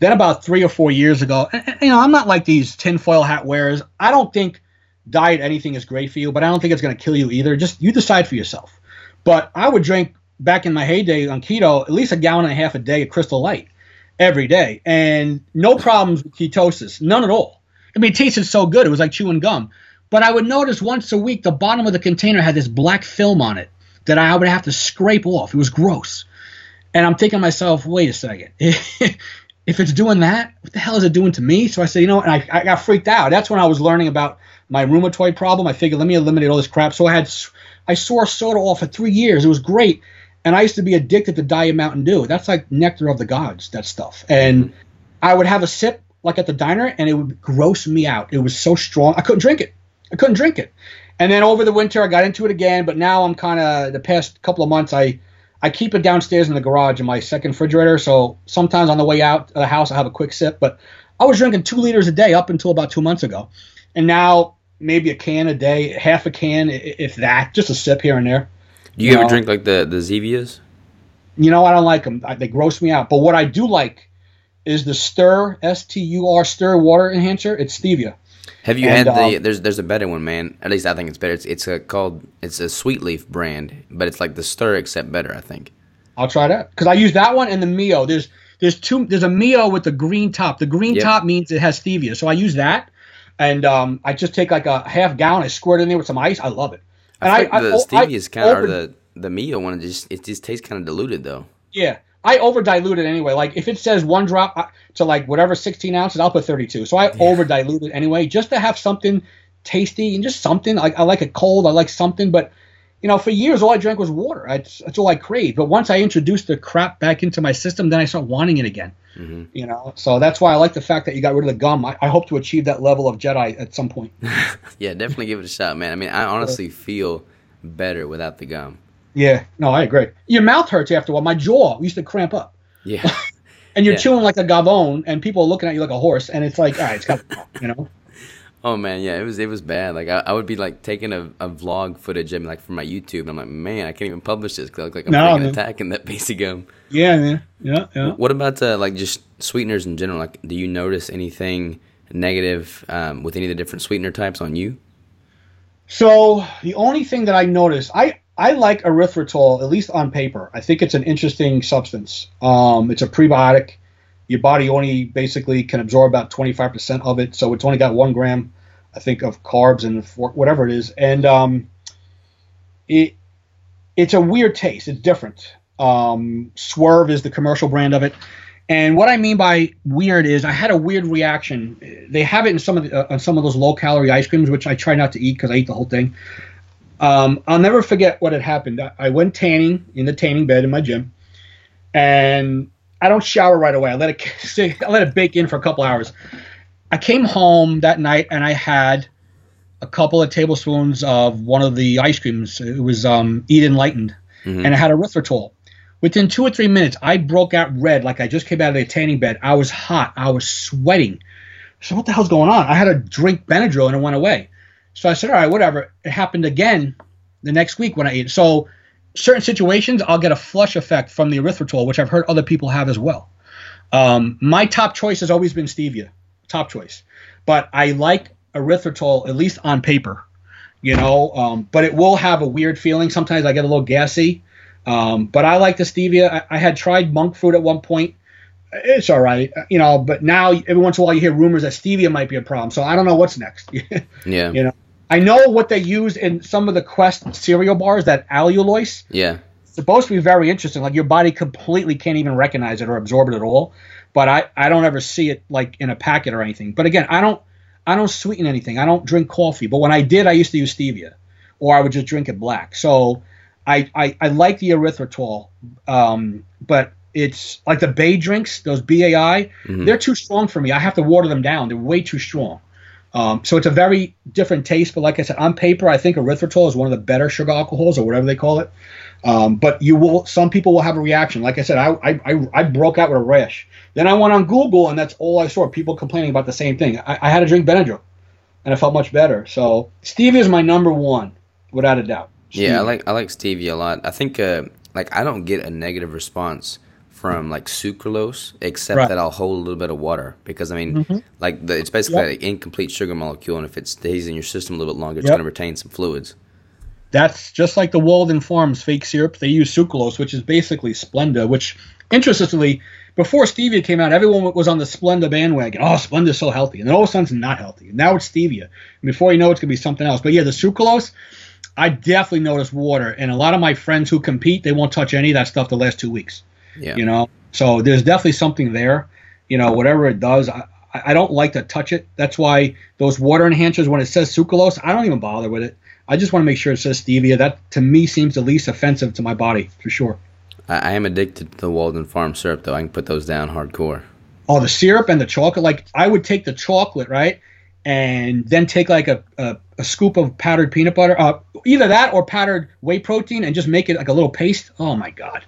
then about three or four years ago, you know, I'm not like these tinfoil hat wearers. I don't think diet anything is great for you, but I don't think it's going to kill you either. Just you decide for yourself. But I would drink back in my heyday on keto at least a gallon and a half a day of Crystal Light every day, and no problems with ketosis, none at all. I mean, it tasted so good; it was like chewing gum. But I would notice once a week the bottom of the container had this black film on it that I would have to scrape off. It was gross. And I'm thinking to myself, wait a second. if it's doing that, what the hell is it doing to me? So I said, you know, and I, I got freaked out. That's when I was learning about my rheumatoid problem. I figured, let me eliminate all this crap. So I had I swore soda off for three years. It was great. And I used to be addicted to Diet Mountain Dew. That's like nectar of the gods, that stuff. And mm-hmm. I would have a sip like at the diner and it would gross me out. It was so strong. I couldn't drink it. I couldn't drink it. And then over the winter I got into it again, but now I'm kind of the past couple of months I I keep it downstairs in the garage in my second refrigerator. So sometimes on the way out of the house I have a quick sip, but I was drinking 2 liters a day up until about 2 months ago. And now maybe a can a day, half a can, if that, just a sip here and there. Do you, you ever know? drink like the the Zevias? You know, I don't like them. They gross me out. But what I do like is the Stur S T U R Stur water enhancer. It's stevia. Have you and, had the? Um, there's there's a better one, man. At least I think it's better. It's it's a, called it's a Sweet Leaf brand, but it's like the Stur except better. I think. I'll try that because I use that one and the Mio. There's there's two. There's a Mio with the green top. The green yep. top means it has stevia, so I use that. And um, I just take like a half gallon, I squirt it in there with some ice. I love it. And I, I the I, stevia is kind of the the Mio one. It just it just tastes kind of diluted though. Yeah, I over dilute it anyway. Like if it says one drop uh, to like whatever 16 ounces, I'll put 32. So I yeah. over dilute it anyway, just to have something tasty and just something. Like I like it cold. I like something, but you know, for years all I drank was water. That's, that's all I craved. But once I introduced the crap back into my system, then I start wanting it again. Mm-hmm. You know, so that's why I like the fact that you got rid of the gum. I, I hope to achieve that level of Jedi at some point. yeah, definitely give it a shot, man. I mean, I honestly feel better without the gum. Yeah, no, I agree. Your mouth hurts after a while. My jaw used to cramp up. Yeah. and you're yeah. chewing like a gavone, and people are looking at you like a horse, and it's like, all right, it's got, you know. Oh man, yeah, it was it was bad. Like I, I would be like taking a, a vlog footage and like from my YouTube, and I'm like, man, I can't even publish this because I look like I'm no, attacking that piece of gum. Yeah, man. Yeah, yeah. What about uh, like just sweeteners in general? Like, do you notice anything negative um, with any of the different sweetener types on you? So the only thing that I notice, I I like erythritol at least on paper. I think it's an interesting substance. Um, it's a prebiotic your body only basically can absorb about 25% of it, so it's only got one gram, I think, of carbs and whatever it is, and um, it it's a weird taste. It's different. Um, Swerve is the commercial brand of it, And what I mean by weird is I had a weird reaction. They have it in some of the, uh, some of those low calorie ice creams, which I try not to eat because I eat the whole thing. Um, I'll never forget what had happened. I, I went tanning in the tanning bed in my gym, and I don't shower right away. I let it I let it bake in for a couple hours. I came home that night and I had a couple of tablespoons of one of the ice creams. It was um, Eat Enlightened, mm-hmm. and I had erythritol. Within two or three minutes, I broke out red like I just came out of the tanning bed. I was hot. I was sweating. So what the hell's going on? I had to drink Benadryl and it went away. So I said, all right, whatever. It happened again the next week when I ate. So certain situations, I'll get a flush effect from the erythritol, which I've heard other people have as well. Um, my top choice has always been stevia, top choice. But I like erythritol at least on paper, you know. Um, but it will have a weird feeling. Sometimes I get a little gassy. Um, but I like the stevia. I, I, had tried monk fruit at one point. It's all right, you know. But now every once in a while you hear rumors that stevia might be a problem. So I don't know what's next. yeah. You know. I know what they use in some of the Quest cereal bars, that allulose. Yeah. It's supposed to be very interesting. Like your body completely can't even recognize it or absorb it at all. But I, I don't ever see it like in a packet or anything. But again, I don't I don't sweeten anything. I don't drink coffee. But when I did, I used to use stevia, or I would just drink it black. So I I, I like the erythritol, um, but it's like the Bai drinks, those BAI. Mm-hmm. They're too strong for me. I have to water them down. They're way too strong. Um, so it's a very different taste. But like I said, on paper, I think erythritol is one of the better sugar alcohols or whatever they call it. Um, but you will, some people will have a reaction. Like I said, I, I, I broke out with a rash. Then I went on Google, and that's all I saw. People complaining about the same thing. I, I had to drink Benadryl, and I felt much better. So stevia is my number one, without a doubt. Stevia. Yeah, I like I like stevia a lot. I think uh, like I don't get a negative response from like sucralose, except right. that I'll hold a little bit of water because I mean, mm-hmm. like the, it's basically yep. an incomplete sugar molecule, and if it stays in your system a little bit longer, it's yep. going to retain some fluids. That's just like the Walden Farms fake syrup. They use sucralose, which is basically Splenda. Which, interestingly, before stevia came out, everyone was on the Splenda bandwagon. Oh, Splenda's so healthy, and then all of a sudden it's not healthy. now it's stevia. And before you know, it, it's gonna be something else. But yeah, the sucralose. I definitely notice water, and a lot of my friends who compete, they won't touch any of that stuff the last two weeks. Yeah. You know, so there's definitely something there. You know, whatever it does, I, I don't like to touch it. That's why those water enhancers, when it says sucralose, I don't even bother with it. I just want to make sure it says stevia. That to me seems the least offensive to my body for sure. I, I am addicted to the Walden Farm syrup, though. I can put those down hardcore. Oh, the syrup and the chocolate. Like I would take the chocolate, right, and then take like a, a, a scoop of powdered peanut butter, uh, either that or powdered whey protein, and just make it like a little paste. Oh my god,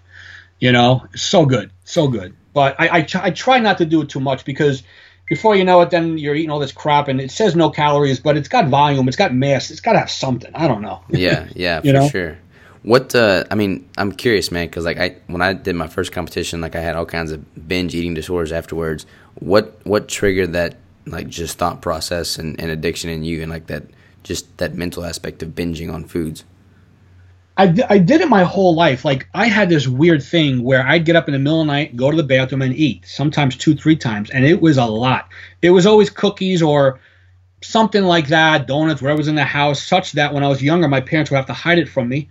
you know, so good, so good. But I, I, I try not to do it too much because before you know it, then you're eating all this crap, and it says no calories, but it's got volume, it's got mass, it's got to have something. I don't know. Yeah, yeah, for know? sure. What uh, I mean, I'm curious, man, because like I when I did my first competition, like I had all kinds of binge eating disorders afterwards. What what triggered that like just thought process and, and addiction in you, and like that just that mental aspect of binging on foods? I, I did it my whole life. Like I had this weird thing where I'd get up in the middle of the night, go to the bathroom, and eat. Sometimes two, three times, and it was a lot. It was always cookies or something like that, donuts, whatever was in the house. Such that when I was younger, my parents would have to hide it from me.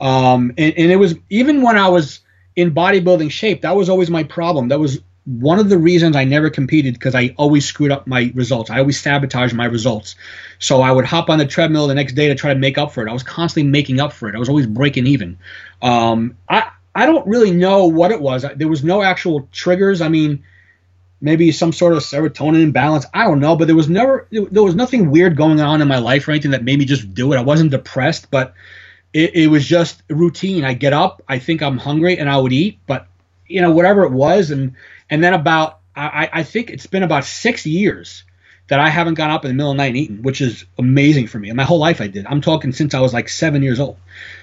Um, and, and it was even when I was in bodybuilding shape, that was always my problem. That was one of the reasons I never competed because I always screwed up my results. I always sabotaged my results. So I would hop on the treadmill the next day to try to make up for it. I was constantly making up for it. I was always breaking even. Um, I I don't really know what it was. There was no actual triggers. I mean, maybe some sort of serotonin imbalance. I don't know, but there was never there was nothing weird going on in my life or anything that made me just do it. I wasn't depressed, but it, it was just routine. I get up, I think I'm hungry, and I would eat, but you know whatever it was, and and then about, I, I think it's been about six years that I haven't gone up in the middle of the night and eaten, which is amazing for me. And my whole life I did. I'm talking since I was like seven years old.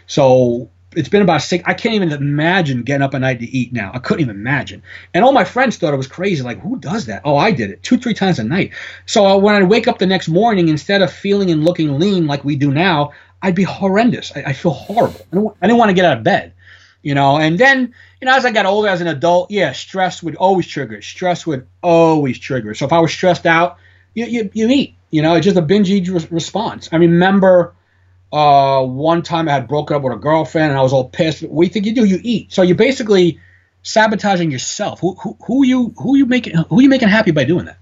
So it's been about six. I can't even imagine getting up at night to eat now. I couldn't even imagine. And all my friends thought it was crazy. Like, who does that? Oh, I did it two, three times a night. So uh, when I wake up the next morning, instead of feeling and looking lean like we do now, I'd be horrendous. I, I feel horrible. I, I didn't want to get out of bed, you know. And then you know, as I got older as an adult, yeah, stress would always trigger. Stress would always trigger. So if I was stressed out, you, you, you eat. You know, it's just a binge eat re- response. I remember uh, one time I had broken up with a girlfriend and I was all pissed. What do you think you do? You eat. So you basically sabotaging yourself. Who who who you who you making who you making happy by doing that?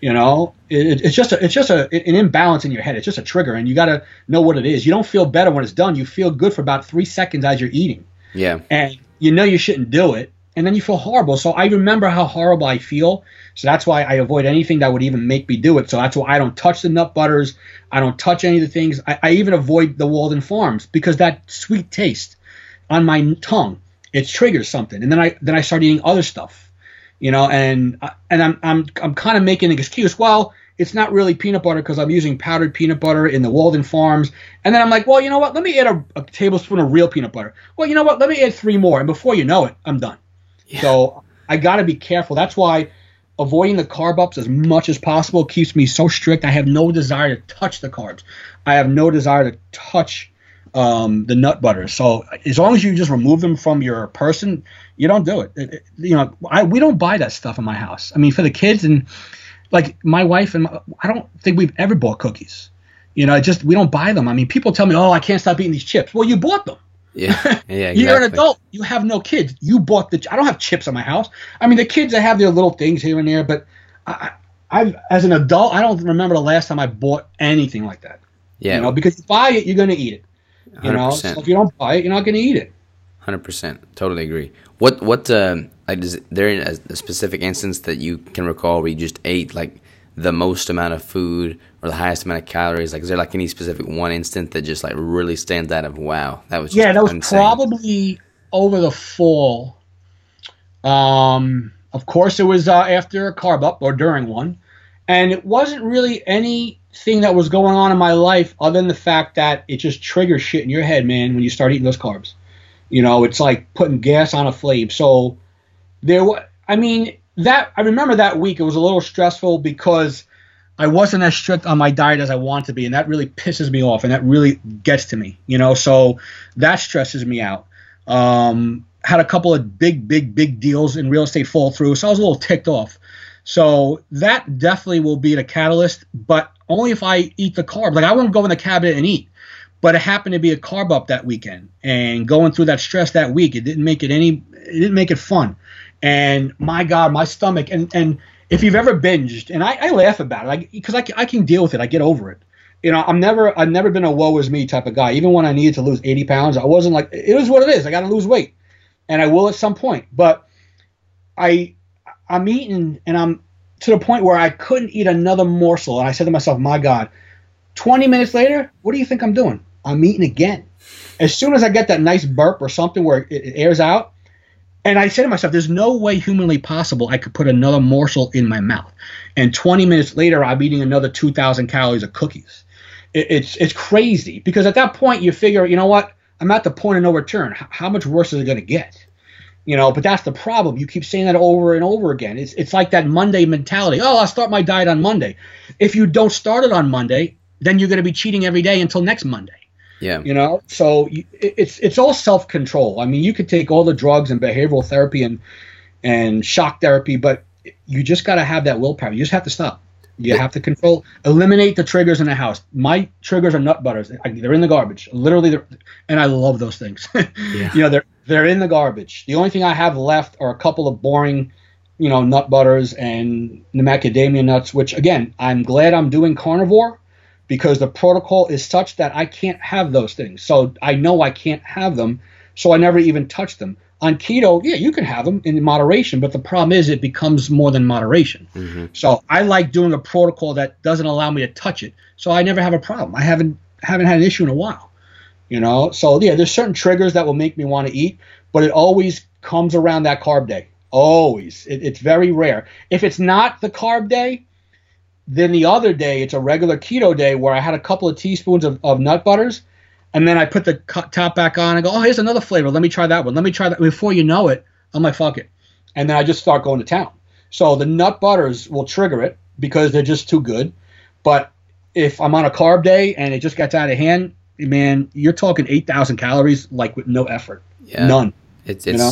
You know, it, it's just a, it's just a, an imbalance in your head. It's just a trigger, and you got to know what it is. You don't feel better when it's done. You feel good for about three seconds as you're eating. Yeah. And you know you shouldn't do it, and then you feel horrible. So I remember how horrible I feel. So that's why I avoid anything that would even make me do it. So that's why I don't touch the nut butters. I don't touch any of the things. I, I even avoid the Walden Farms because that sweet taste on my tongue it triggers something, and then I then I start eating other stuff, you know, and and I'm I'm I'm kind of making an excuse. Well, it's not really peanut butter because I'm using powdered peanut butter in the Walden Farms, and then I'm like, well, you know what? Let me add a, a tablespoon of real peanut butter. Well, you know what? Let me add three more, and before you know it, I'm done. Yeah. So I got to be careful. That's why avoiding the carb ups as much as possible keeps me so strict. I have no desire to touch the carbs. I have no desire to touch um, the nut butter. So as long as you just remove them from your person, you don't do it. it, it you know, I, we don't buy that stuff in my house. I mean, for the kids and like my wife and my, I don't think we've ever bought cookies. You know, just we don't buy them. I mean, people tell me, "Oh, I can't stop eating these chips." Well, you bought them. Yeah, yeah. Exactly. You're an adult. You have no kids. You bought the. I don't have chips in my house. I mean, the kids they have their little things here and there, but I, I've as an adult, I don't remember the last time I bought anything like that. Yeah. You know, because you buy it, you're going to eat it. You 100%. know, so if you don't buy it, you're not going to eat it. Hundred percent, totally agree. What what uh, like is there a, a specific instance that you can recall where you just ate like the most amount of food or the highest amount of calories? Like, is there like any specific one instant that just like really stands out of wow? That was yeah, that was insane. probably over the fall. Um, of course, it was uh, after a carb up or during one, and it wasn't really anything that was going on in my life other than the fact that it just triggers shit in your head, man, when you start eating those carbs. You know, it's like putting gas on a flame. So there was, I mean, that I remember that week it was a little stressful because I wasn't as strict on my diet as I want to be, and that really pisses me off, and that really gets to me, you know. So that stresses me out. Um, had a couple of big, big, big deals in real estate fall through, so I was a little ticked off. So that definitely will be the catalyst, but only if I eat the carb. Like I won't go in the cabinet and eat, but it happened to be a carb up that weekend, and going through that stress that week, it didn't make it any, it didn't make it fun. And my God, my stomach, and and if you've ever binged, and I, I laugh about it, because I, I can deal with it, I get over it. You know, I'm never, I've never been a woe is me type of guy. Even when I needed to lose 80 pounds, I wasn't like it is what it is. I got to lose weight, and I will at some point. But I, I'm eating, and I'm to the point where I couldn't eat another morsel. And I said to myself, my God, 20 minutes later, what do you think I'm doing? I'm eating again. As soon as I get that nice burp or something where it, it airs out, and I said to myself, there's no way humanly possible I could put another morsel in my mouth. And 20 minutes later, I'm eating another 2,000 calories of cookies. It, it's it's crazy because at that point you figure, you know what? I'm at the point of no return. How much worse is it going to get? You know, but that's the problem. You keep saying that over and over again. It's it's like that Monday mentality. Oh, I'll start my diet on Monday. If you don't start it on Monday, then you're going to be cheating every day until next Monday. Yeah. You know, so it's it's all self control. I mean, you could take all the drugs and behavioral therapy and and shock therapy, but you just got to have that willpower. You just have to stop. You have to control, eliminate the triggers in the house. My triggers are nut butters. They're in the garbage, literally. And I love those things. yeah. You know, they're they're in the garbage. The only thing I have left are a couple of boring, you know, nut butters and the macadamia nuts. Which again, I'm glad I'm doing carnivore because the protocol is such that I can't have those things. So I know I can't have them, so I never even touch them. On keto, yeah, you can have them in moderation, but the problem is it becomes more than moderation. Mm-hmm. So I like doing a protocol that doesn't allow me to touch it. So I never have a problem. I haven't haven't had an issue in a while. You know, so yeah, there's certain triggers that will make me want to eat, but it always comes around that carb day. Always. It, it's very rare. If it's not the carb day, then the other day it's a regular keto day where I had a couple of teaspoons of, of nut butters, and then I put the top back on and go, oh, here's another flavor. Let me try that one. Let me try that. Before you know it, I'm like, fuck it, and then I just start going to town. So the nut butters will trigger it because they're just too good. But if I'm on a carb day and it just gets out of hand, man, you're talking eight thousand calories like with no effort, yeah. none. It's it's. You know?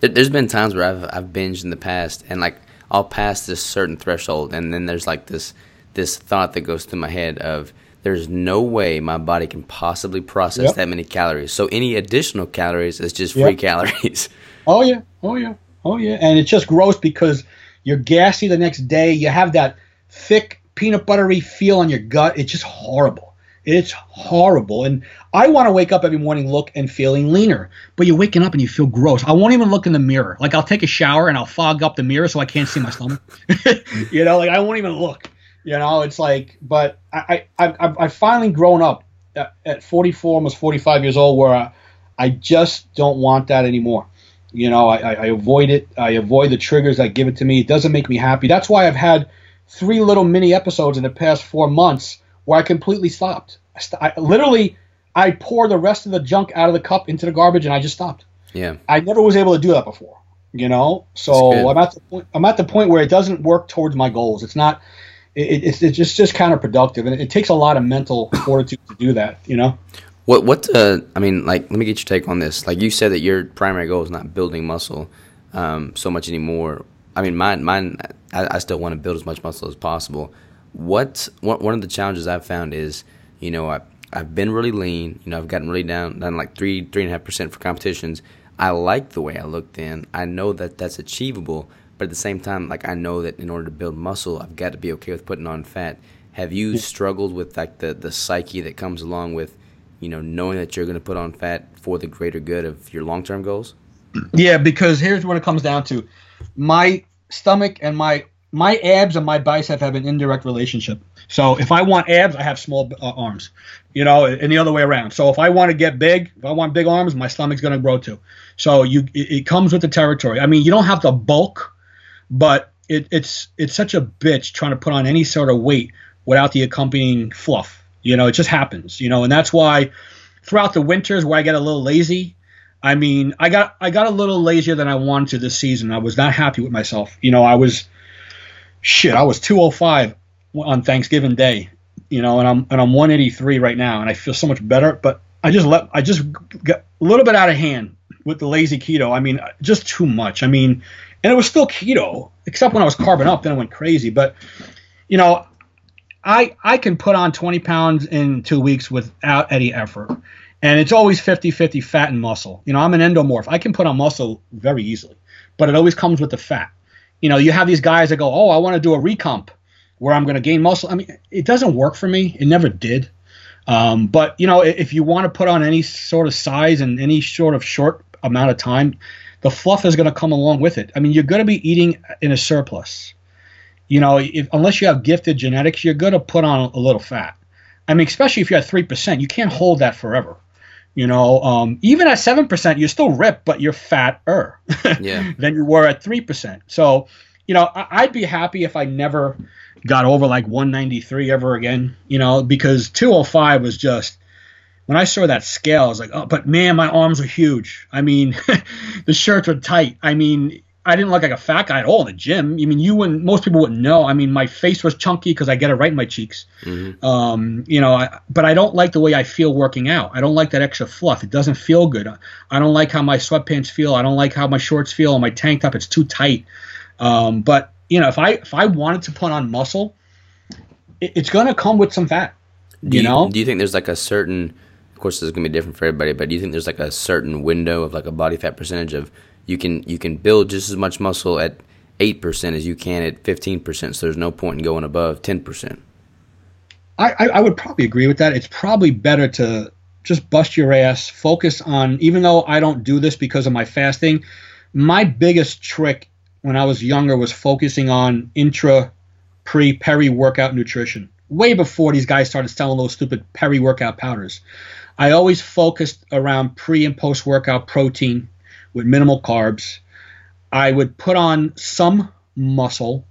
there, there's been times where I've I've binged in the past and like I'll pass this certain threshold and then there's like this this thought that goes through my head of there's no way my body can possibly process yep. that many calories. So any additional calories is just free yep. calories. Oh yeah, oh yeah, Oh yeah, and it's just gross because you're gassy the next day. You have that thick peanut buttery feel on your gut. It's just horrible. It's horrible. And I want to wake up every morning, look and feeling leaner. But you're waking up and you feel gross. I won't even look in the mirror. Like I'll take a shower and I'll fog up the mirror so I can't see my stomach. you know, like I won't even look. You know, it's like, but I, I, I, I finally grown up at, at 44, almost 45 years old, where I, I just don't want that anymore. You know, I, I avoid it. I avoid the triggers that give it to me. It doesn't make me happy. That's why I've had three little mini episodes in the past four months where I completely stopped. I, st- I literally I pour the rest of the junk out of the cup into the garbage and I just stopped. Yeah. I never was able to do that before. You know, so I'm at the point. I'm at the point where it doesn't work towards my goals. It's not. It, it's it's just just counterproductive, and it takes a lot of mental fortitude to do that. You know. What what uh, I mean, like, let me get your take on this. Like you said that your primary goal is not building muscle um, so much anymore. I mean, mine mine I, I still want to build as much muscle as possible. What one one of the challenges I've found is, you know, I I've been really lean. You know, I've gotten really down down like three three and a half percent for competitions. I like the way I look then. I know that that's achievable, but at the same time, like I know that in order to build muscle, I've got to be okay with putting on fat. Have you struggled with like the the psyche that comes along with, you know, knowing that you're going to put on fat for the greater good of your long term goals? Yeah, because here's what it comes down to: my stomach and my my abs and my bicep have an indirect relationship. So if I want abs, I have small uh, arms, you know, and the other way around. So if I want to get big, if I want big arms, my stomach's going to grow too. So you, it, it, comes with the territory. I mean, you don't have to bulk, but it, it's it's such a bitch trying to put on any sort of weight without the accompanying fluff. You know, it just happens. You know, and that's why throughout the winters where I get a little lazy. I mean, I got I got a little lazier than I wanted to this season. I was not happy with myself. You know, I was shit. I was 205 on Thanksgiving Day, you know, and I'm and I'm 183 right now, and I feel so much better. But I just let I just got a little bit out of hand with the lazy keto. I mean, just too much. I mean, and it was still keto, except when I was carbon up, then I went crazy. But you know, I I can put on 20 pounds in two weeks without any effort. And it's always 50 50 fat and muscle. You know, I'm an endomorph. I can put on muscle very easily, but it always comes with the fat. You know, you have these guys that go, Oh, I want to do a recomp where I'm going to gain muscle. I mean, it doesn't work for me. It never did. Um, but you know, if you want to put on any sort of size and any sort of short amount of time, the fluff is going to come along with it. I mean, you're going to be eating in a surplus. You know, if, unless you have gifted genetics, you're going to put on a little fat. I mean, especially if you're at three percent, you can't hold that forever. You know, um, even at seven percent, you're still ripped, but you're fatter yeah. than you were at three percent. So, you know, I, I'd be happy if I never got over like 193 ever again, you know, because 205 was just when I saw that scale, I was like, oh, but man, my arms are huge. I mean, the shirts were tight. I mean, I didn't look like a fat guy at all in the gym. I mean, you wouldn't, most people wouldn't know. I mean, my face was chunky because I get it right in my cheeks. Mm-hmm. Um, you know, I, but I don't like the way I feel working out. I don't like that extra fluff. It doesn't feel good. I don't like how my sweatpants feel. I don't like how my shorts feel and my tank top. It's too tight. Um, but you know, if I if I wanted to put on muscle, it, it's going to come with some fat. Do you, you know? Do you think there's like a certain of course this is going to be different for everybody, but do you think there's like a certain window of like a body fat percentage of you can you can build just as much muscle at 8% as you can at 15%, so there's no point in going above 10%. I, I, I would probably agree with that. It's probably better to just bust your ass, focus on, even though I don't do this because of my fasting, my biggest trick when I was younger was focusing on intra, pre, peri workout nutrition. Way before these guys started selling those stupid peri workout powders. I always focused around pre and post workout protein with minimal carbs. I would put on some muscle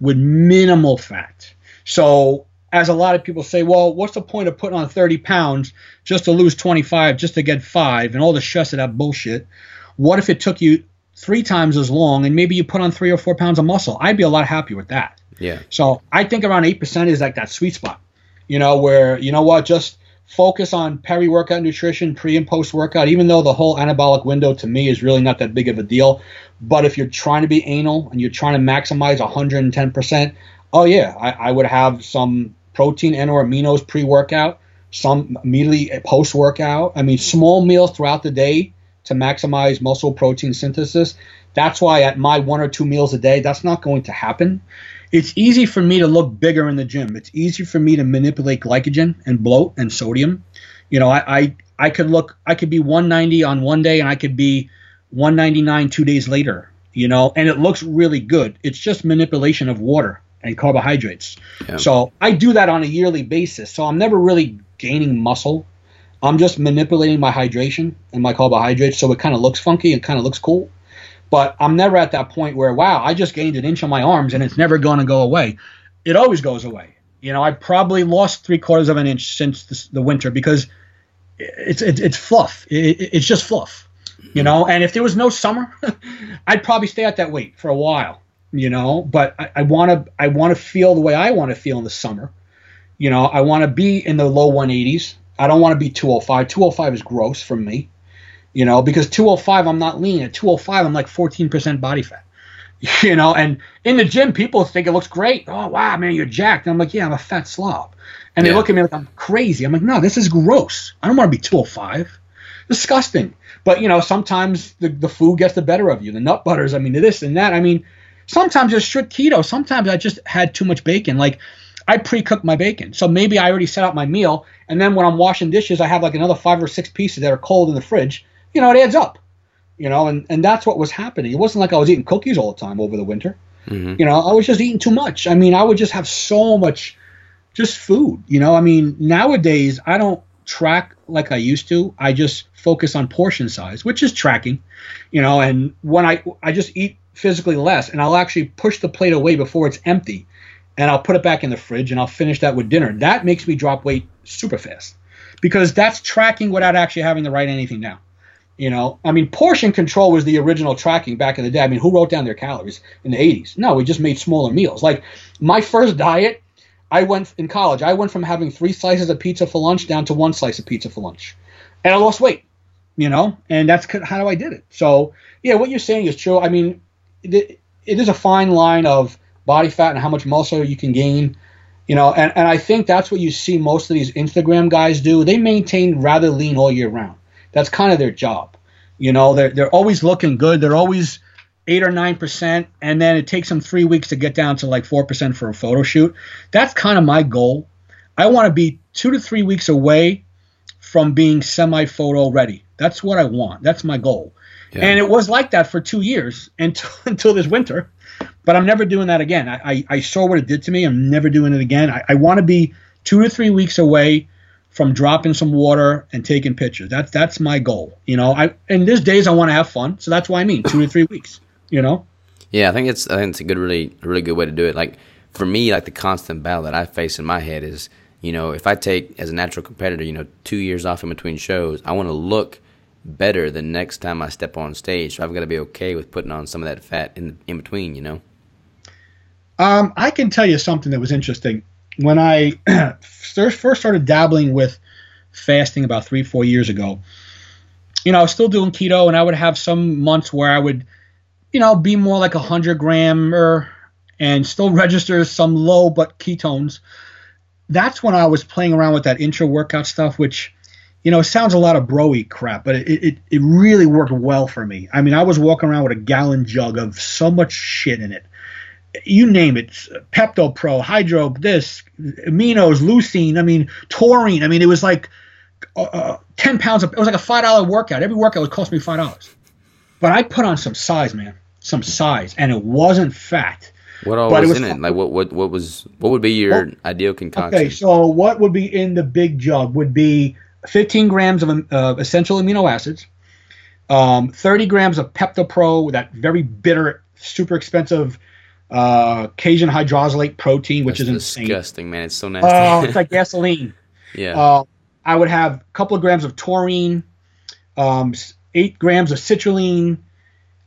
with minimal fat. So, as a lot of people say, well, what's the point of putting on 30 pounds just to lose 25, just to get five, and all the stress of that bullshit? What if it took you three times as long and maybe you put on three or four pounds of muscle? I'd be a lot happier with that. Yeah. So, I think around 8% is like that sweet spot, you know, where, you know what, just focus on peri workout nutrition, pre and post workout, even though the whole anabolic window to me is really not that big of a deal. But if you're trying to be anal and you're trying to maximize 110%, oh yeah, I, I would have some protein and or aminos pre workout, some immediately post workout. I mean, small meals throughout the day to maximize muscle protein synthesis. That's why at my one or two meals a day, that's not going to happen. It's easy for me to look bigger in the gym. It's easy for me to manipulate glycogen and bloat and sodium. You know, I, I I could look I could be 190 on one day and I could be 199 two days later. You know, and it looks really good. It's just manipulation of water and carbohydrates. Yeah. So I do that on a yearly basis. So I'm never really gaining muscle. I'm just manipulating my hydration and my carbohydrates so it kind of looks funky and kind of looks cool. But I'm never at that point where, wow, I just gained an inch on my arms and it's never going to go away. It always goes away. You know, I probably lost three quarters of an inch since the, winter because it's, it's, it's fluff. It, it's just fluff, you know. And if there was no summer, I'd probably stay at that weight for a while, you know. But I want to I want to feel the way I want to feel in the summer. You know, I want to be in the low 180s. I don't want to be 205. 205 is gross for me you know, because 205 I'm not lean. At 205 I'm like 14% body fat. You know, and in the gym people think it looks great. Oh wow, man, you're jacked. And I'm like, yeah, I'm a fat slob. And they look at me like I'm crazy. I'm like, no, this is gross. I don't want to be 205. Disgusting. But you know, sometimes the, the food gets the better of you. The nut butters, I mean, this and that. I mean, sometimes it's strict keto. Sometimes I just had too much bacon. Like I pre-cook my bacon. So maybe I already set out my meal, and then when I'm washing dishes, I have like another five or six pieces that are cold in the fridge you know, it adds up. You know, and, and that's what was happening. It wasn't like I was eating cookies all the time over the winter. Mm-hmm. You know, I was just eating too much. I mean, I would just have so much just food. You know, I mean, nowadays I don't track like I used to. I just focus on portion size, which is tracking. You know, and when I I just eat physically less, and I'll actually push the plate away before it's empty, and I'll put it back in the fridge, and I'll finish that with dinner. That makes me drop weight super fast because that's tracking without actually having to write anything down. You know, I mean, portion control was the original tracking back in the day. I mean, who wrote down their calories in the 80s? No, we just made smaller meals. Like my first diet, I went in college, I went from having three slices of pizza for lunch down to one slice of pizza for lunch. And I lost weight, you know, and that's how I did it. So, yeah, what you're saying is true. I mean, it, is a fine line of body fat and how much muscle you can gain you know and, and i think that's what you see most of these instagram guys do they maintain rather lean all year round that's kind of their job. You know, they're they're always looking good. They're always eight or nine percent, and then it takes them three weeks to get down to like four percent for a photo shoot. That's kind of my goal. I want to be two to three weeks away from being semi photo ready. That's what I want. That's my goal. Yeah. And it was like that for two years until until this winter. But I'm never doing that again. I, I, I saw what it did to me. I'm never doing it again. I, I want to be two to three weeks away from dropping some water and taking pictures. That's that's my goal. You know, I and there's days I want to have fun, so that's why I mean two to three weeks. You know. Yeah, I think it's I think it's a good, really, really good way to do it. Like for me, like the constant battle that I face in my head is, you know, if I take as a natural competitor, you know, two years off in between shows, I want to look better the next time I step on stage. So I've got to be okay with putting on some of that fat in in between. You know. Um, I can tell you something that was interesting when I first started dabbling with fasting about three, four years ago, you know, I was still doing keto, and I would have some months where I would, you know, be more like a hundred grammer and still register some low but ketones. That's when I was playing around with that intra workout stuff, which, you know, sounds a lot of broy crap, but it, it, it really worked well for me. I mean, I was walking around with a gallon jug of so much shit in it you name it, Pepto Pro, Hydro, this, aminos, leucine. I mean, taurine. I mean, it was like uh, uh, ten pounds. Of, it was like a five dollar workout. Every workout would cost me five dollars. But I put on some size, man, some size, and it wasn't fat. What all was, was, in it? Like what, what, what was, what would be your well, ideal concoction? Okay, so what would be in the big jug would be 15 grams of uh, essential amino acids, um, 30 grams of Pepto Pro, that very bitter, super expensive uh, casein hydrolysate protein, which That's is insane. disgusting, man. It's so nasty. Oh, it's like gasoline. yeah. Uh, I would have a couple of grams of taurine, um, eight grams of citrulline.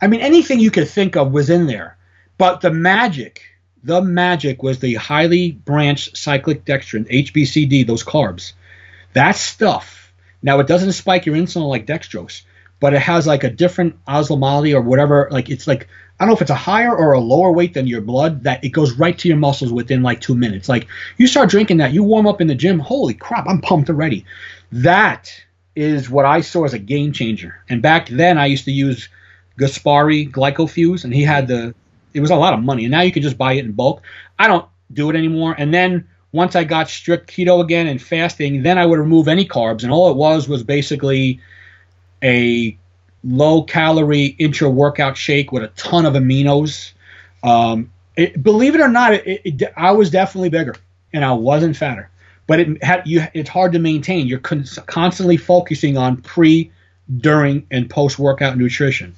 I mean, anything you could think of was in there. But the magic, the magic was the highly branched cyclic dextrin, HBCD, those carbs. That stuff. Now, it doesn't spike your insulin like dextrose, but it has like a different osmolality or whatever. Like it's like I don't know if it's a higher or a lower weight than your blood that it goes right to your muscles within like two minutes. Like you start drinking that, you warm up in the gym. Holy crap, I'm pumped already. That is what I saw as a game changer. And back then, I used to use Gaspari Glycofuse, and he had the. It was a lot of money, and now you can just buy it in bulk. I don't do it anymore. And then once I got strict keto again and fasting, then I would remove any carbs, and all it was was basically a low calorie intra workout shake with a ton of aminos. Um, it, believe it or not, it, it, I was definitely bigger and I wasn't fatter, but it had you. It's hard to maintain. You're con- constantly focusing on pre, during, and post workout nutrition.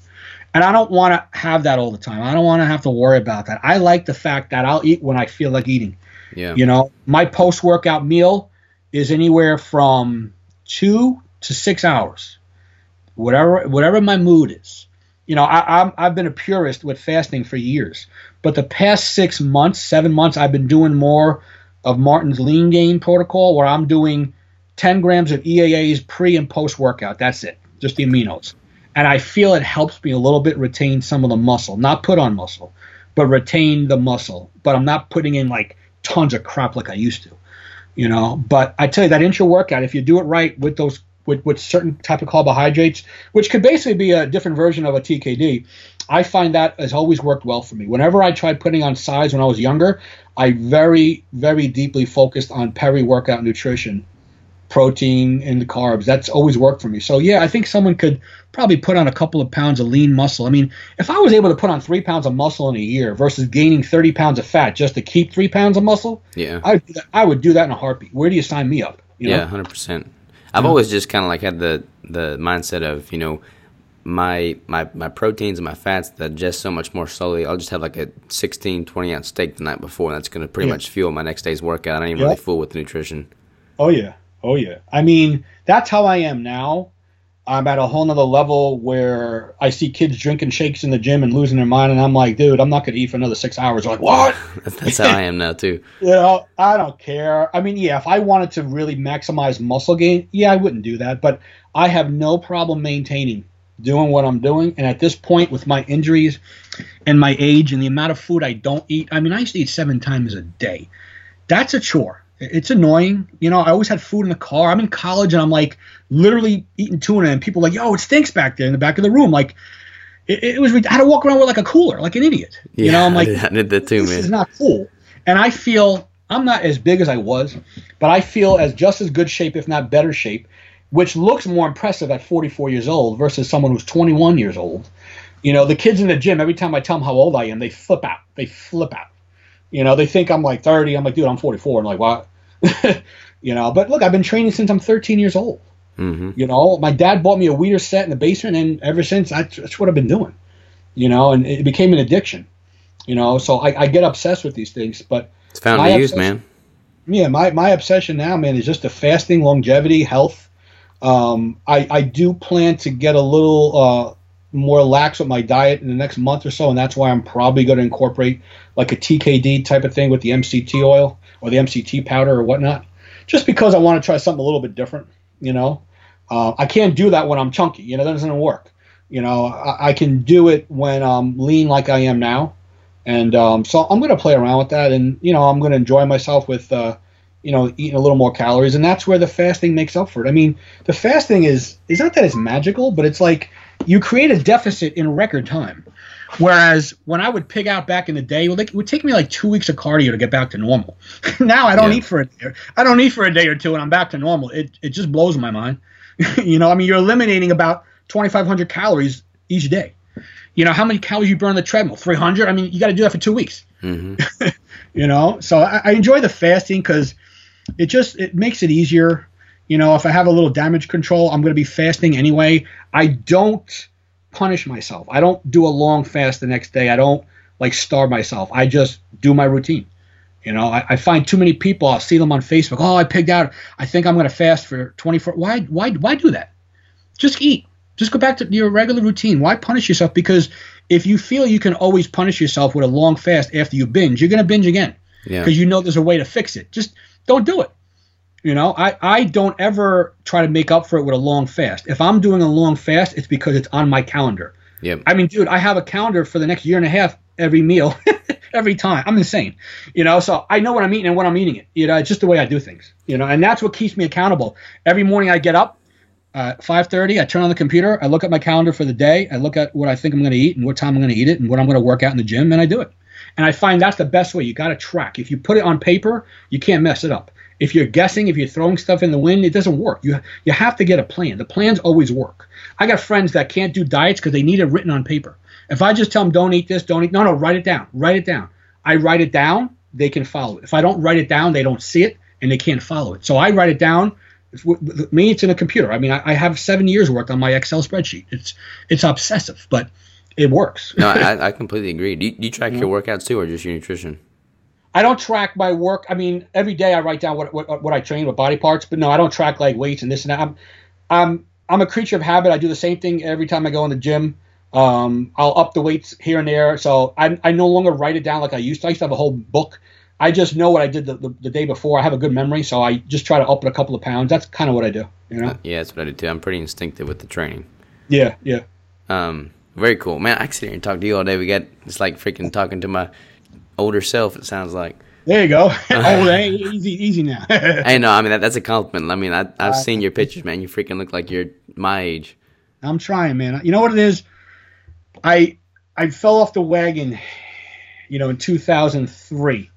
And I don't want to have that all the time. I don't want to have to worry about that. I like the fact that I'll eat when I feel like eating. Yeah. You know, my post workout meal is anywhere from two to six hours, whatever whatever my mood is. You know, I, I'm I've been a purist with fasting for years, but the past six months, seven months, I've been doing more of Martin's lean gain protocol, where I'm doing 10 grams of EAAs pre and post workout. That's it, just the aminos. And I feel it helps me a little bit retain some of the muscle, not put on muscle, but retain the muscle. But I'm not putting in like tons of crap like I used to, you know. But I tell you that intra workout, if you do it right with those with, with certain type of carbohydrates, which could basically be a different version of a TKD. I find that has always worked well for me. Whenever I tried putting on size when I was younger, I very, very deeply focused on peri workout nutrition, protein, and the carbs. That's always worked for me. So, yeah, I think someone could probably put on a couple of pounds of lean muscle. I mean, if I was able to put on three pounds of muscle in a year versus gaining 30 pounds of fat just to keep three pounds of muscle, yeah, I, I would do that in a heartbeat. Where do you sign me up? You know? Yeah, 100%. I've yeah. always just kind of like had the the mindset of you know my my my proteins and my fats digest so much more slowly. I'll just have like a 16, 20 ounce steak the night before, and that's going to pretty yeah. much fuel my next day's workout. I don't even yeah. really fool with the nutrition. Oh yeah, oh yeah. I mean, that's how I am now. I'm at a whole nother level where I see kids drinking shakes in the gym and losing their mind, and I'm like, dude, I'm not gonna eat for another six hours. They're like, what? That's, that's how I am now too. You know, I don't care. I mean, yeah, if I wanted to really maximize muscle gain, yeah, I wouldn't do that. But I have no problem maintaining doing what I'm doing. And at this point, with my injuries and my age and the amount of food I don't eat, I mean, I used to eat seven times a day. That's a chore. It's annoying. You know, I always had food in the car. I'm in college and I'm like literally eating tuna, and people are like, yo, it stinks back there in the back of the room. Like, it, it was, I had to walk around with like a cooler, like an idiot. Yeah, you know, I'm I like, did, I did that too, this is not cool. And I feel I'm not as big as I was, but I feel as just as good shape, if not better shape, which looks more impressive at 44 years old versus someone who's 21 years old. You know, the kids in the gym, every time I tell them how old I am, they flip out. They flip out. You know, they think I'm like 30. I'm like, dude, I'm 44. And like, what? you know, but look, I've been training since I'm 13 years old. hmm You know, my dad bought me a weeder set in the basement, and ever since, I, that's what I've been doing. You know, and it became an addiction. You know, so I, I get obsessed with these things. But It's found to use, man. yeah, my, my obsession now, man, is just the fasting, longevity, health. Um, I, I do plan to get a little uh, more lax with my diet in the next month or so, and that's why I'm probably going to incorporate like a TKD type of thing with the MCT oil or the MCT powder or whatnot, just because I want to try something a little bit different. You know, uh, I can't do that when I'm chunky. You know, that doesn't work. You know, I, I can do it when I'm lean like I am now, and um, so I'm going to play around with that, and you know, I'm going to enjoy myself with. Uh, you know, eating a little more calories, and that's where the fasting makes up for it. I mean, the fasting is is not that it's magical, but it's like you create a deficit in record time. Whereas when I would pig out back in the day, it would, it would take me like two weeks of cardio to get back to normal. now I don't Yeah. eat for a day. I don't eat for a day or two, and I'm back to normal. It it just blows my mind. you know, I mean, you're eliminating about 2,500 calories each day. You know, how many calories you burn on the treadmill? 300. I mean, you got to do that for two weeks hmm you know so i, I enjoy the fasting because it just it makes it easier you know if i have a little damage control i'm going to be fasting anyway i don't punish myself. I don't do a long fast the next day. I don't like starve myself. I just do my routine. You know i, I find too many people i'll see them on facebook oh i pigged out. I think i'm going to fast for 24 why why why do that? Just eat. Just go back to your regular routine. Why punish yourself? Because if you feel you can always punish yourself with a long fast after you binge you're going to binge again. Yeah. because you know there's a way to fix it. Just don't do it. You know, I, I don't ever try to make up for it with a long fast. If I'm doing a long fast, it's because it's on my calendar. Yep. I mean, dude, I have a calendar for the next year and a half every meal, every time. I'm insane. You know, so I know what I'm eating and when I'm eating it. You know, it's just the way I do things. You know, and that's what keeps me accountable. Every morning I get up, Uh, 5:30, I turn on the computer. I look at my calendar for the day. I look at what I think I'm going to eat and what time I'm going to eat it and what I'm going to work out in the gym, and I do it. And I find that's the best way. You got to track. If you put it on paper, you can't mess it up. If you're guessing, if you're throwing stuff in the wind, it doesn't work. You you have to get a plan. The plans always work. I got friends that can't do diets because they need it written on paper. If I just tell them don't eat this, don't eat, no, no, write it down, write it down. I write it down, they can follow it. If I don't write it down, they don't see it and they can't follow it. So I write it down. Me, it's in a computer. I mean, I, I have seven years work on my Excel spreadsheet. It's it's obsessive, but it works. no, I, I completely agree. Do you, do you track your workouts too, or just your nutrition? I don't track my work. I mean, every day I write down what what, what I train with body parts, but no, I don't track like weights and this and that. I'm I'm I'm a creature of habit. I do the same thing every time I go in the gym. Um, I'll up the weights here and there. So I, I no longer write it down like I used to. I used to have a whole book. I just know what I did the, the, the day before. I have a good memory, so I just try to up it a couple of pounds. That's kind of what I do. You know? Yeah, that's what I do too. I'm pretty instinctive with the training. Yeah, yeah. Um, very cool, man. I can sit here and talk to you all day. We got it's like freaking talking to my older self. It sounds like. There you go. oh, eh? hey, easy, easy now. hey, no, I mean that, that's a compliment. I mean, I, I've seen your pictures, man. You freaking look like you're my age. I'm trying, man. You know what it is? I I fell off the wagon, you know, in 2003,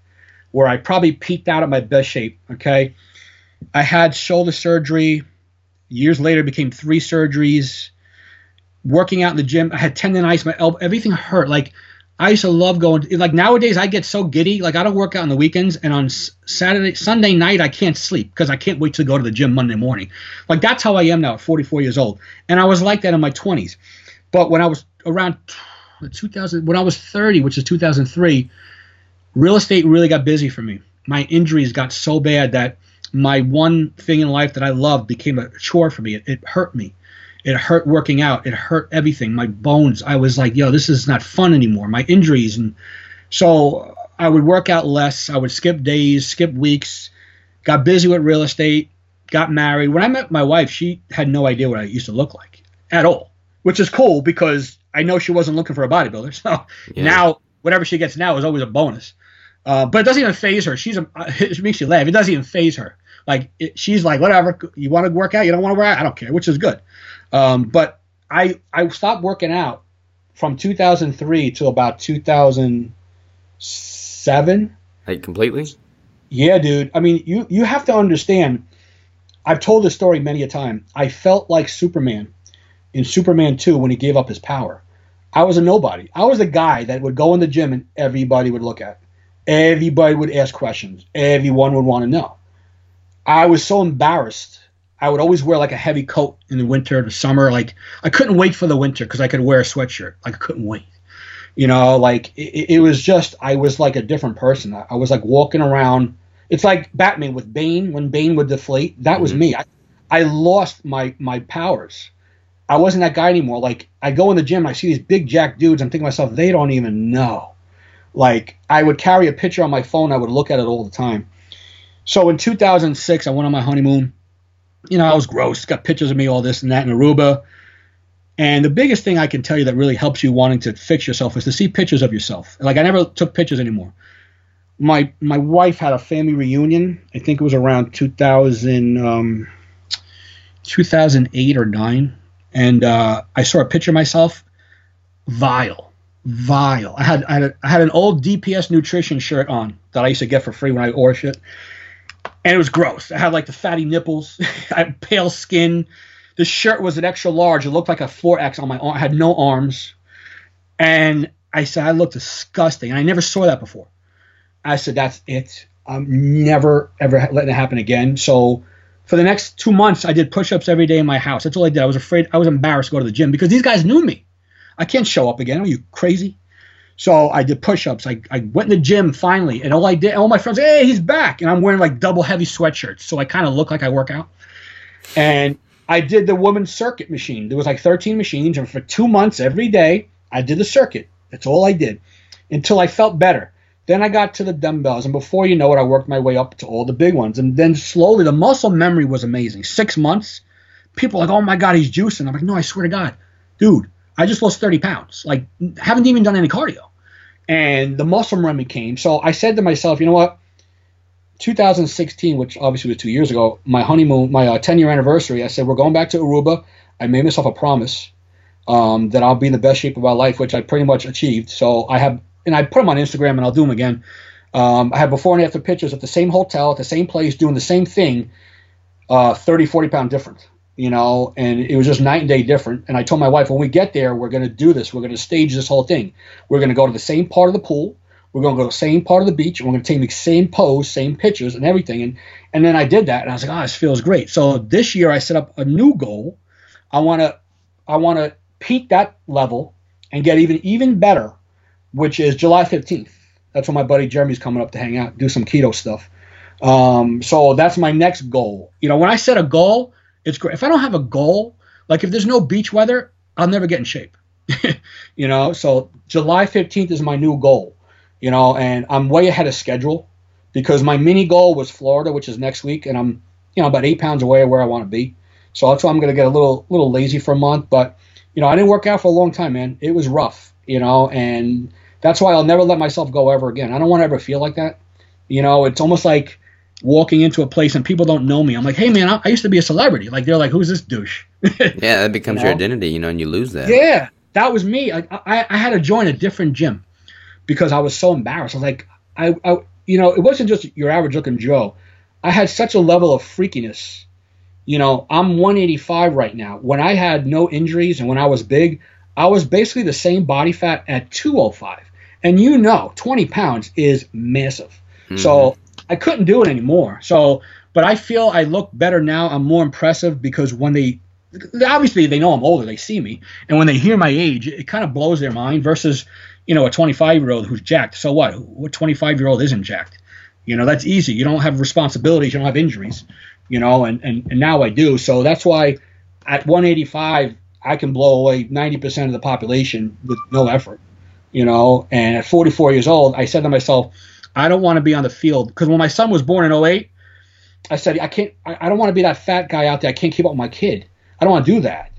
where I probably peaked out at my best shape. Okay, I had shoulder surgery. Years later, became three surgeries. Working out in the gym, I had tendonitis. My elbow, everything hurt. Like I used to love going. Like nowadays, I get so giddy. Like I don't work out on the weekends, and on Saturday, Sunday night, I can't sleep because I can't wait to go to the gym Monday morning. Like that's how I am now at 44 years old, and I was like that in my 20s. But when I was around 2000, when I was 30, which is 2003, real estate really got busy for me. My injuries got so bad that my one thing in life that I loved became a chore for me. It, it hurt me. It hurt working out. It hurt everything. My bones. I was like, yo, this is not fun anymore. My injuries. And so I would work out less. I would skip days, skip weeks, got busy with real estate, got married. When I met my wife, she had no idea what I used to look like at all, which is cool because I know she wasn't looking for a bodybuilder. So yeah. now, whatever she gets now is always a bonus. Uh, but it doesn't even phase her. She's a, it makes you laugh. It doesn't even phase her. Like it, she's like, whatever. You want to work out? You don't want to work out? I don't care, which is good. Um, but I I stopped working out from 2003 to about 2007. Like completely? Yeah, dude. I mean, you you have to understand. I've told this story many a time. I felt like Superman in Superman 2 when he gave up his power. I was a nobody. I was the guy that would go in the gym and everybody would look at. Everybody would ask questions. Everyone would want to know. I was so embarrassed I would always wear like a heavy coat in the winter, the summer. Like I couldn't wait for the winter because I could wear a sweatshirt. Like I couldn't wait. You know, like it, it was just I was like a different person. I, I, was like walking around. It's like Batman with Bane when Bane would deflate. That was mm-hmm. me. I, I lost my my powers. I wasn't that guy anymore. Like I go in the gym, I see these big jack dudes. I'm thinking to myself, they don't even know. Like I would carry a picture on my phone. I would look at it all the time. So in 2006, I went on my honeymoon you know, I was gross. Got pictures of me, all this and that in Aruba. And the biggest thing I can tell you that really helps you wanting to fix yourself is to see pictures of yourself. Like I never took pictures anymore. My my wife had a family reunion. I think it was around 2000, um, 2008 or nine, and uh, I saw a picture of myself. Vile, vile. I had I had, a, I had an old DPS nutrition shirt on that I used to get for free when I ordered shit and it was gross. I had like the fatty nipples, I had pale skin. The shirt was an extra large. It looked like a 4X on my arm. I had no arms. And I said, I look disgusting. And I never saw that before. I said, that's it. I'm never, ever letting it happen again. So for the next two months, I did push ups every day in my house. That's all I did. I was afraid, I was embarrassed to go to the gym because these guys knew me. I can't show up again. Are you crazy? So I did push-ups. I, I went in the gym finally, and all I did, all my friends, hey, he's back, and I'm wearing like double heavy sweatshirts, so I kind of look like I work out. And I did the women's circuit machine. There was like 13 machines, and for two months every day I did the circuit. That's all I did until I felt better. Then I got to the dumbbells, and before you know it, I worked my way up to all the big ones. And then slowly, the muscle memory was amazing. Six months, people like, oh my god, he's juicing. I'm like, no, I swear to God, dude, I just lost 30 pounds. Like, haven't even done any cardio. And the muscle memory came. So I said to myself, you know what? 2016, which obviously was two years ago, my honeymoon, my uh, 10 year anniversary, I said, we're going back to Aruba. I made myself a promise um, that I'll be in the best shape of my life, which I pretty much achieved. So I have, and I put them on Instagram and I'll do them again. Um, I have before and after pictures at the same hotel, at the same place, doing the same thing, uh, 30, 40 pound different, you know, and it was just night and day different. And I told my wife, when we get there, we're going to do this. We're going to stage this whole thing. We're going to go to the same part of the pool. We're going to go to the same part of the beach. And we're going to take the same pose, same pictures and everything. And, and then I did that and I was like, oh, this feels great. So this year I set up a new goal. I want to, I want to peak that level and get even, even better, which is July 15th. That's when my buddy Jeremy's coming up to hang out, do some keto stuff. Um, so that's my next goal. You know, when I set a goal, it's great. If I don't have a goal, like if there's no beach weather, I'll never get in shape. you know, so July 15th is my new goal. You know, and I'm way ahead of schedule because my mini goal was Florida, which is next week, and I'm you know about eight pounds away where I want to be. So that's why I'm going to get a little little lazy for a month. But you know, I didn't work out for a long time, man. It was rough, you know, and that's why I'll never let myself go ever again. I don't want to ever feel like that. You know, it's almost like walking into a place and people don't know me. I'm like, hey man, I, I used to be a celebrity. Like they're like, who's this douche? yeah, that becomes You your identity, you know, and you lose that. Yeah, that was me. I, I, I had to join a different gym because I was so embarrassed. I was like, I, I, you know, it wasn't just your average looking Joe. I had such a level of freakiness. You know, I'm 185 right now. When I had no injuries and when I was big, I was basically the same body fat at 205. And you know, 20 pounds is massive. So mm-hmm. I couldn't do it anymore. So, but I feel I look better now. I'm more impressive because when they, obviously they know I'm older, they see me, and when they hear my age, it kind of blows their mind. Versus, you know, a 25 year old who's jacked. So what? What 25 year old isn't jacked? You know, that's easy. You don't have responsibilities. You don't have injuries. You know, and and, and now I do. So that's why at 185 I can blow away 90% of the population with no effort. You know, and at 44 years old, I said to myself, I don't want to be on the field because when my son was born in 08, I said I can't. I, I don't want to be that fat guy out there. I can't keep up with my kid. I don't want to do that.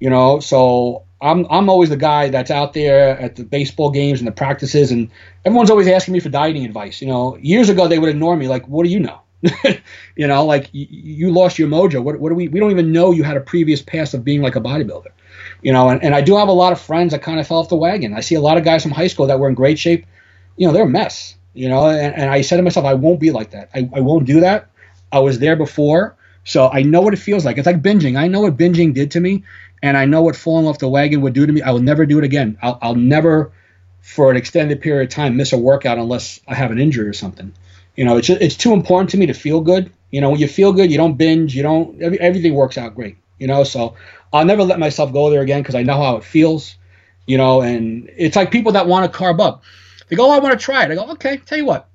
You know, so I'm I'm always the guy that's out there at the baseball games and the practices, and everyone's always asking me for dieting advice. You know, years ago they would ignore me like, "What do you know?" you know, like y- you lost your mojo. What, what do we? We don't even know you had a previous past of being like a bodybuilder. You know, and, and I do have a lot of friends that kind of fell off the wagon. I see a lot of guys from high school that were in great shape. You know, they're a mess. You know, and, and I said to myself, I won't be like that. I, I won't do that. I was there before, so I know what it feels like. It's like binging. I know what binging did to me, and I know what falling off the wagon would do to me. I will never do it again. I'll, I'll never, for an extended period of time, miss a workout unless I have an injury or something. You know, it's it's too important to me to feel good. You know, when you feel good, you don't binge. You don't. Every, everything works out great. You know, so I'll never let myself go there again because I know how it feels. You know, and it's like people that want to carb up. They go, oh, I want to try it. I go, okay, tell you what,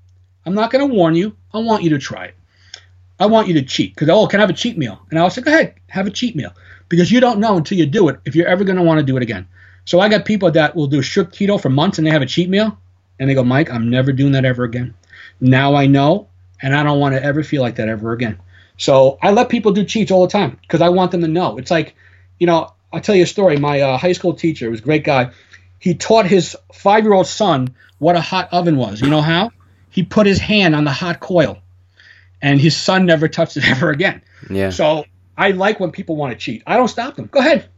I'm not going to warn you. I want you to try it. I want you to cheat because oh, can I have a cheat meal? And I'll say, go ahead, have a cheat meal because you don't know until you do it if you're ever going to want to do it again. So I got people that will do strict keto for months and they have a cheat meal and they go, Mike, I'm never doing that ever again. Now I know, and I don't want to ever feel like that ever again. So I let people do cheats all the time because I want them to know. It's like, you know, I'll tell you a story. My uh, high school teacher was a great guy. He taught his five year old son what a hot oven was. You know how? He put his hand on the hot coil, and his son never touched it ever again. Yeah. So I like when people want to cheat. I don't stop them. Go ahead.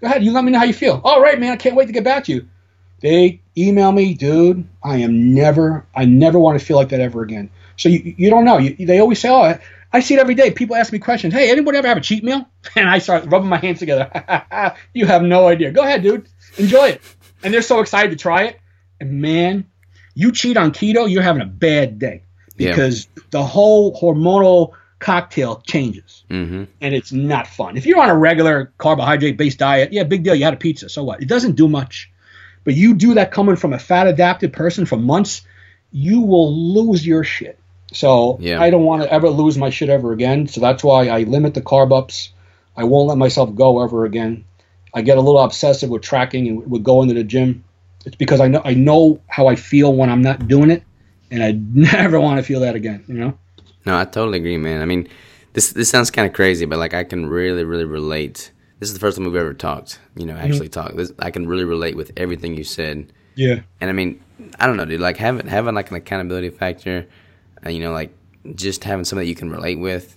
Go ahead. You let me know how you feel. All right, man. I can't wait to get back to you. They email me, dude. I am never, I never want to feel like that ever again. So you, you don't know. You, they always say, oh, I, I see it every day. People ask me questions. Hey, anybody ever have a cheat meal? And I start rubbing my hands together. you have no idea. Go ahead, dude. Enjoy it. And they're so excited to try it. And man, you cheat on keto, you're having a bad day Yeah. because the whole hormonal cocktail changes Mm-hmm. and it's not fun. If you're on a regular carbohydrate based diet, yeah, big deal. You had a pizza, so what? It doesn't do much. But you do that coming from a fat adapted person for months, you will lose your shit. So Yeah. I don't want to ever lose my shit ever again. So that's why I limit the carb ups. I won't let myself go ever again. I get a little obsessive with tracking and with going to the gym. It's because I know I know how I feel when I'm not doing it, and I never want to feel that again. You know? No, I totally agree, man. I mean, this this sounds kind of crazy, but like I can really, really relate. This is the first time we've ever talked. You know, actually talked. This, I can really relate with everything you said. Yeah. And I mean, I don't know, dude. Like having having like an accountability factor, uh, you know, like just having something that you can relate with.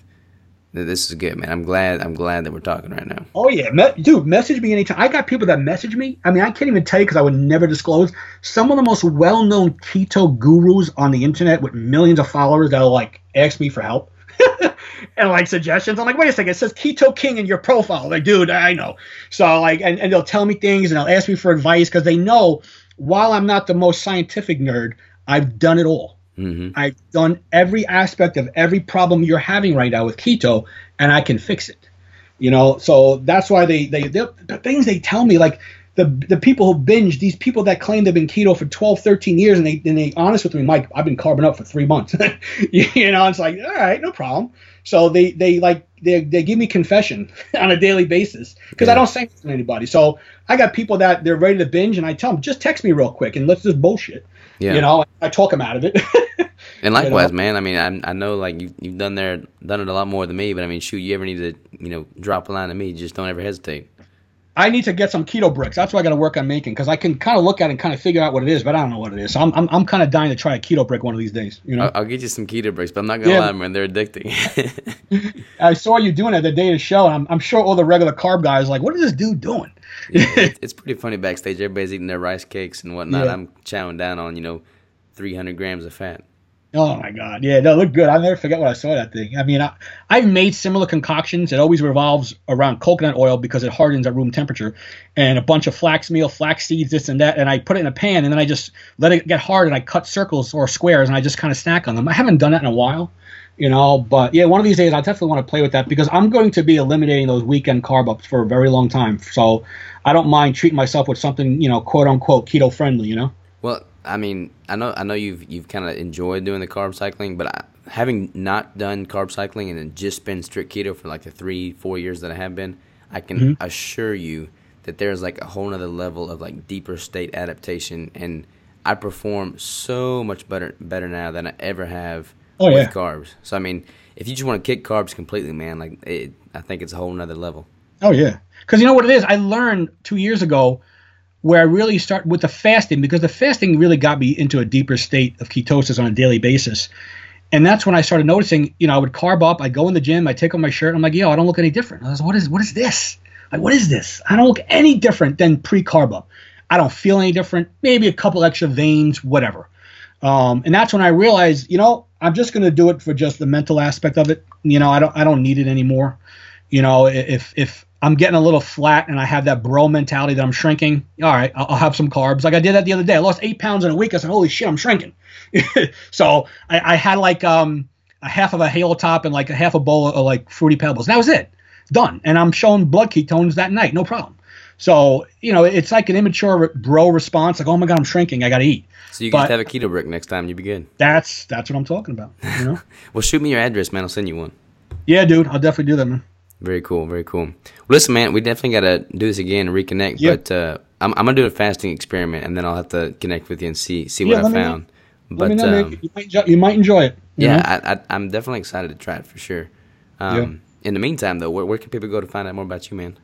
This is good, man. I'm glad. I'm glad that we're talking right now. Oh yeah, Me- dude, message me anytime. I got people that message me. I mean, I can't even tell you because I would never disclose. Some of the most well-known keto gurus on the internet with millions of followers that'll like ask me for help and like suggestions. I'm like, wait a second, it says Keto King in your profile. Like, dude, I know. So like, and, and they'll tell me things and they'll ask me for advice because they know while I'm not the most scientific nerd, I've done it all. Mm-hmm. I've done every aspect of every problem you're having right now with keto, and I can fix it. You know, so that's why they they the things they tell me like the the people who binge these people that claim they've been keto for 12 13 years and they and they honest with me mike i've been carbon up for three months you know it's like all right no problem so they they like they, they give me confession on a daily basis because Yeah. i don't say to anybody so i got people that they're ready to binge and i tell them just text me real quick and let's just bullshit Yeah. you know i talk them out of it And know? likewise, man. I mean, I, I know like you you've done there done it a lot more than me, but I mean, shoot, you ever need to you know drop a line to me, just don't ever hesitate. I need to get some keto bricks. That's what I got to work on making because I can kind of look at it and kind of figure out what it is, but I don't know what it is. So I'm I'm, I'm kind of dying to try a keto brick one of these days. You know, I'll, I'll get you some keto bricks, but I'm not gonna Yeah. lie, man, they're addicting. I saw you doing it the day of the show, and I'm, I'm sure all the regular carb guys are like, what is this dude doing? it's, it's pretty funny backstage. Everybody's eating their rice cakes and whatnot. Yeah. I'm chowing down on you know 300 grams of fat. Oh my god, yeah, no, look good. I'll never forget when I saw that thing. I mean, I, I've made similar concoctions. It always revolves around coconut oil because it hardens at room temperature, and a bunch of flax meal, flax seeds, this and that. And I put it in a pan, and then I just let it get hard, and I cut circles or squares, and I just kind of snack on them. I haven't done that in a while, you know. But yeah, one of these days I definitely want to play with that because I'm going to be eliminating those weekend carb ups for a very long time. So I don't mind treating myself with something, you know, quote unquote keto friendly, you know. I mean, I know I know you've you've kind of enjoyed doing the carb cycling, but I, having not done carb cycling and then just been strict keto for like the three four years that I have been, I can Mm-hmm. assure you that there's like a whole nother level of like deeper state adaptation, and I perform so much better better now than I ever have Oh, with yeah. carbs. So I mean, if you just want to kick carbs completely, man, like it, I think it's a whole nother level. Oh yeah, because you know what it is. I learned two years ago where I really start with the fasting because the fasting really got me into a deeper state of ketosis on a daily basis. And that's when I started noticing, you know, I would carb up, I'd go in the gym, I'd take off my shirt, I'm like, yo, I don't look any different. I was, like, what is what is this? Like, what is this? I don't look any different than pre-carb up. I don't feel any different. Maybe a couple extra veins, whatever. Um, and that's when I realized, you know, I'm just going to do it for just the mental aspect of it. You know, I don't I don't need it anymore. You know, if if I'm getting a little flat and I have that bro mentality that I'm shrinking, all right, I'll, I'll have some carbs. Like I did that the other day. I lost eight pounds in a week. I said, holy shit, I'm shrinking. so I, I had like um a half of a halo top and like a half a bowl of, like fruity pebbles. That was it. Done. And I'm showing blood ketones that night. No problem. So, you know, it's like an immature bro response, like, oh my God, I'm shrinking. I got to eat. So you can just But- have a keto brick next time, you begin. That's that's what I'm talking about. You know? Well, shoot me your address, man. I'll send you one. yeah, dude, I'll definitely do that, man. Very cool, very cool. Well, listen, man, we definitely got to do this again and reconnect. Yeah. But uh, I'm, I'm gonna do a fasting experiment, and then I'll have to connect with you and see see what Yeah, I me know. found. Let But me know, um, You might, enjoy, you might enjoy it. yeah. I, I, I'm definitely excited to try it for sure. Um, In the meantime, though, where, where can people go to find out more about you, man?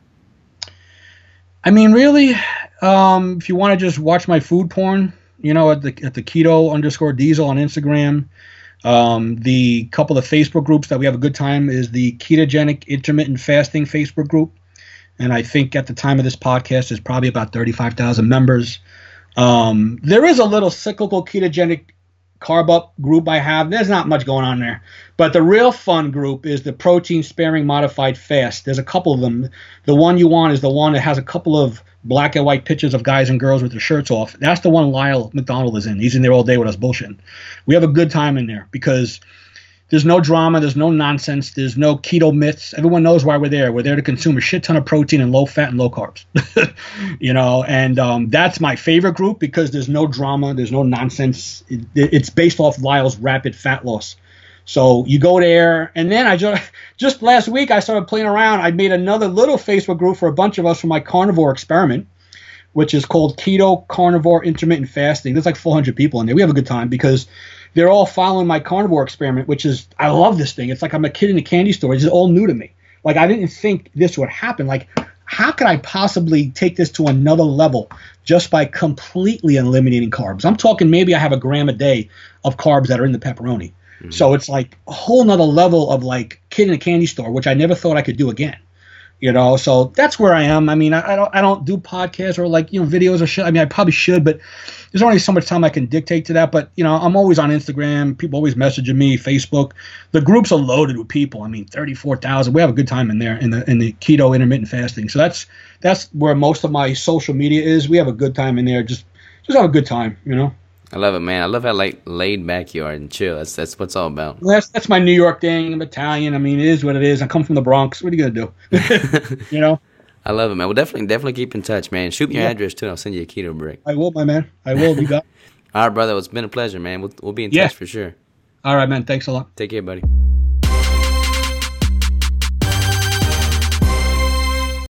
I mean, really, um, if you want to just watch my food porn, you know, at the at the keto underscore diesel on Instagram. Um, the couple of Facebook groups that we have a good time is the ketogenic intermittent fasting Facebook group, and I think at the time of this podcast there's probably about thirty five thousand members. Um, there is a little cyclical ketogenic carb up group I have. There's not much going on there, but the real fun group is the protein sparing modified fast. There's a couple of them. The one you want is the one that has a couple of black and white pictures of guys and girls with their shirts off. That's the one Lyle McDonald is in. He's in there all day with us bullshitting. We have a good time in there because there's no drama, there's no nonsense, there's no keto myths. Everyone knows why we're there. We're there to consume a shit ton of protein and low fat and low carbs. you know, and um, that's my favorite group because there's no drama, there's no nonsense. It, it's based off Lyle's rapid fat loss. So you go there, and then I just just last week I started playing around. I made another little Facebook group for a bunch of us for my carnivore experiment, which is called Keto Carnivore Intermittent Fasting. There's like 400 people in there. We have a good time because they're all following my carnivore experiment, which is I love this thing. It's like I'm a kid in a candy store. It's all new to me. Like I didn't think this would happen. Like how could I possibly take this to another level just by completely eliminating carbs? I'm talking maybe I have a gram a day of carbs that are in the pepperoni. Mm-hmm. So it's like a whole nother level of like kid in a candy store, which I never thought I could do again. You know, so that's where I am. I mean, I, I don't I don't do podcasts or like you know videos or shit. I mean, I probably should, but there's only so much time I can dictate to that. But you know, I'm always on Instagram. People always messaging me, Facebook. The groups are loaded with people. I mean, thirty four thousand. We have a good time in there in the in the keto intermittent fasting. So that's that's where most of my social media is. We have a good time in there. Just just have a good time. You know. I love it, man. I love how like laid back you are and chill. That's that's what's all about. Well, that's that's my New York thing. I'm Italian. I mean, it is what it is. I come from the Bronx. What are you gonna do? you know. I love it, man. We'll definitely definitely keep in touch, man. Shoot me your Yeah. address too. I'll send you a keto brick. I will, my man. I will. You got. All right, brother. It's been a pleasure, man. We'll we'll be in Yeah. touch for sure. All right, man. Thanks a lot. Take care, buddy.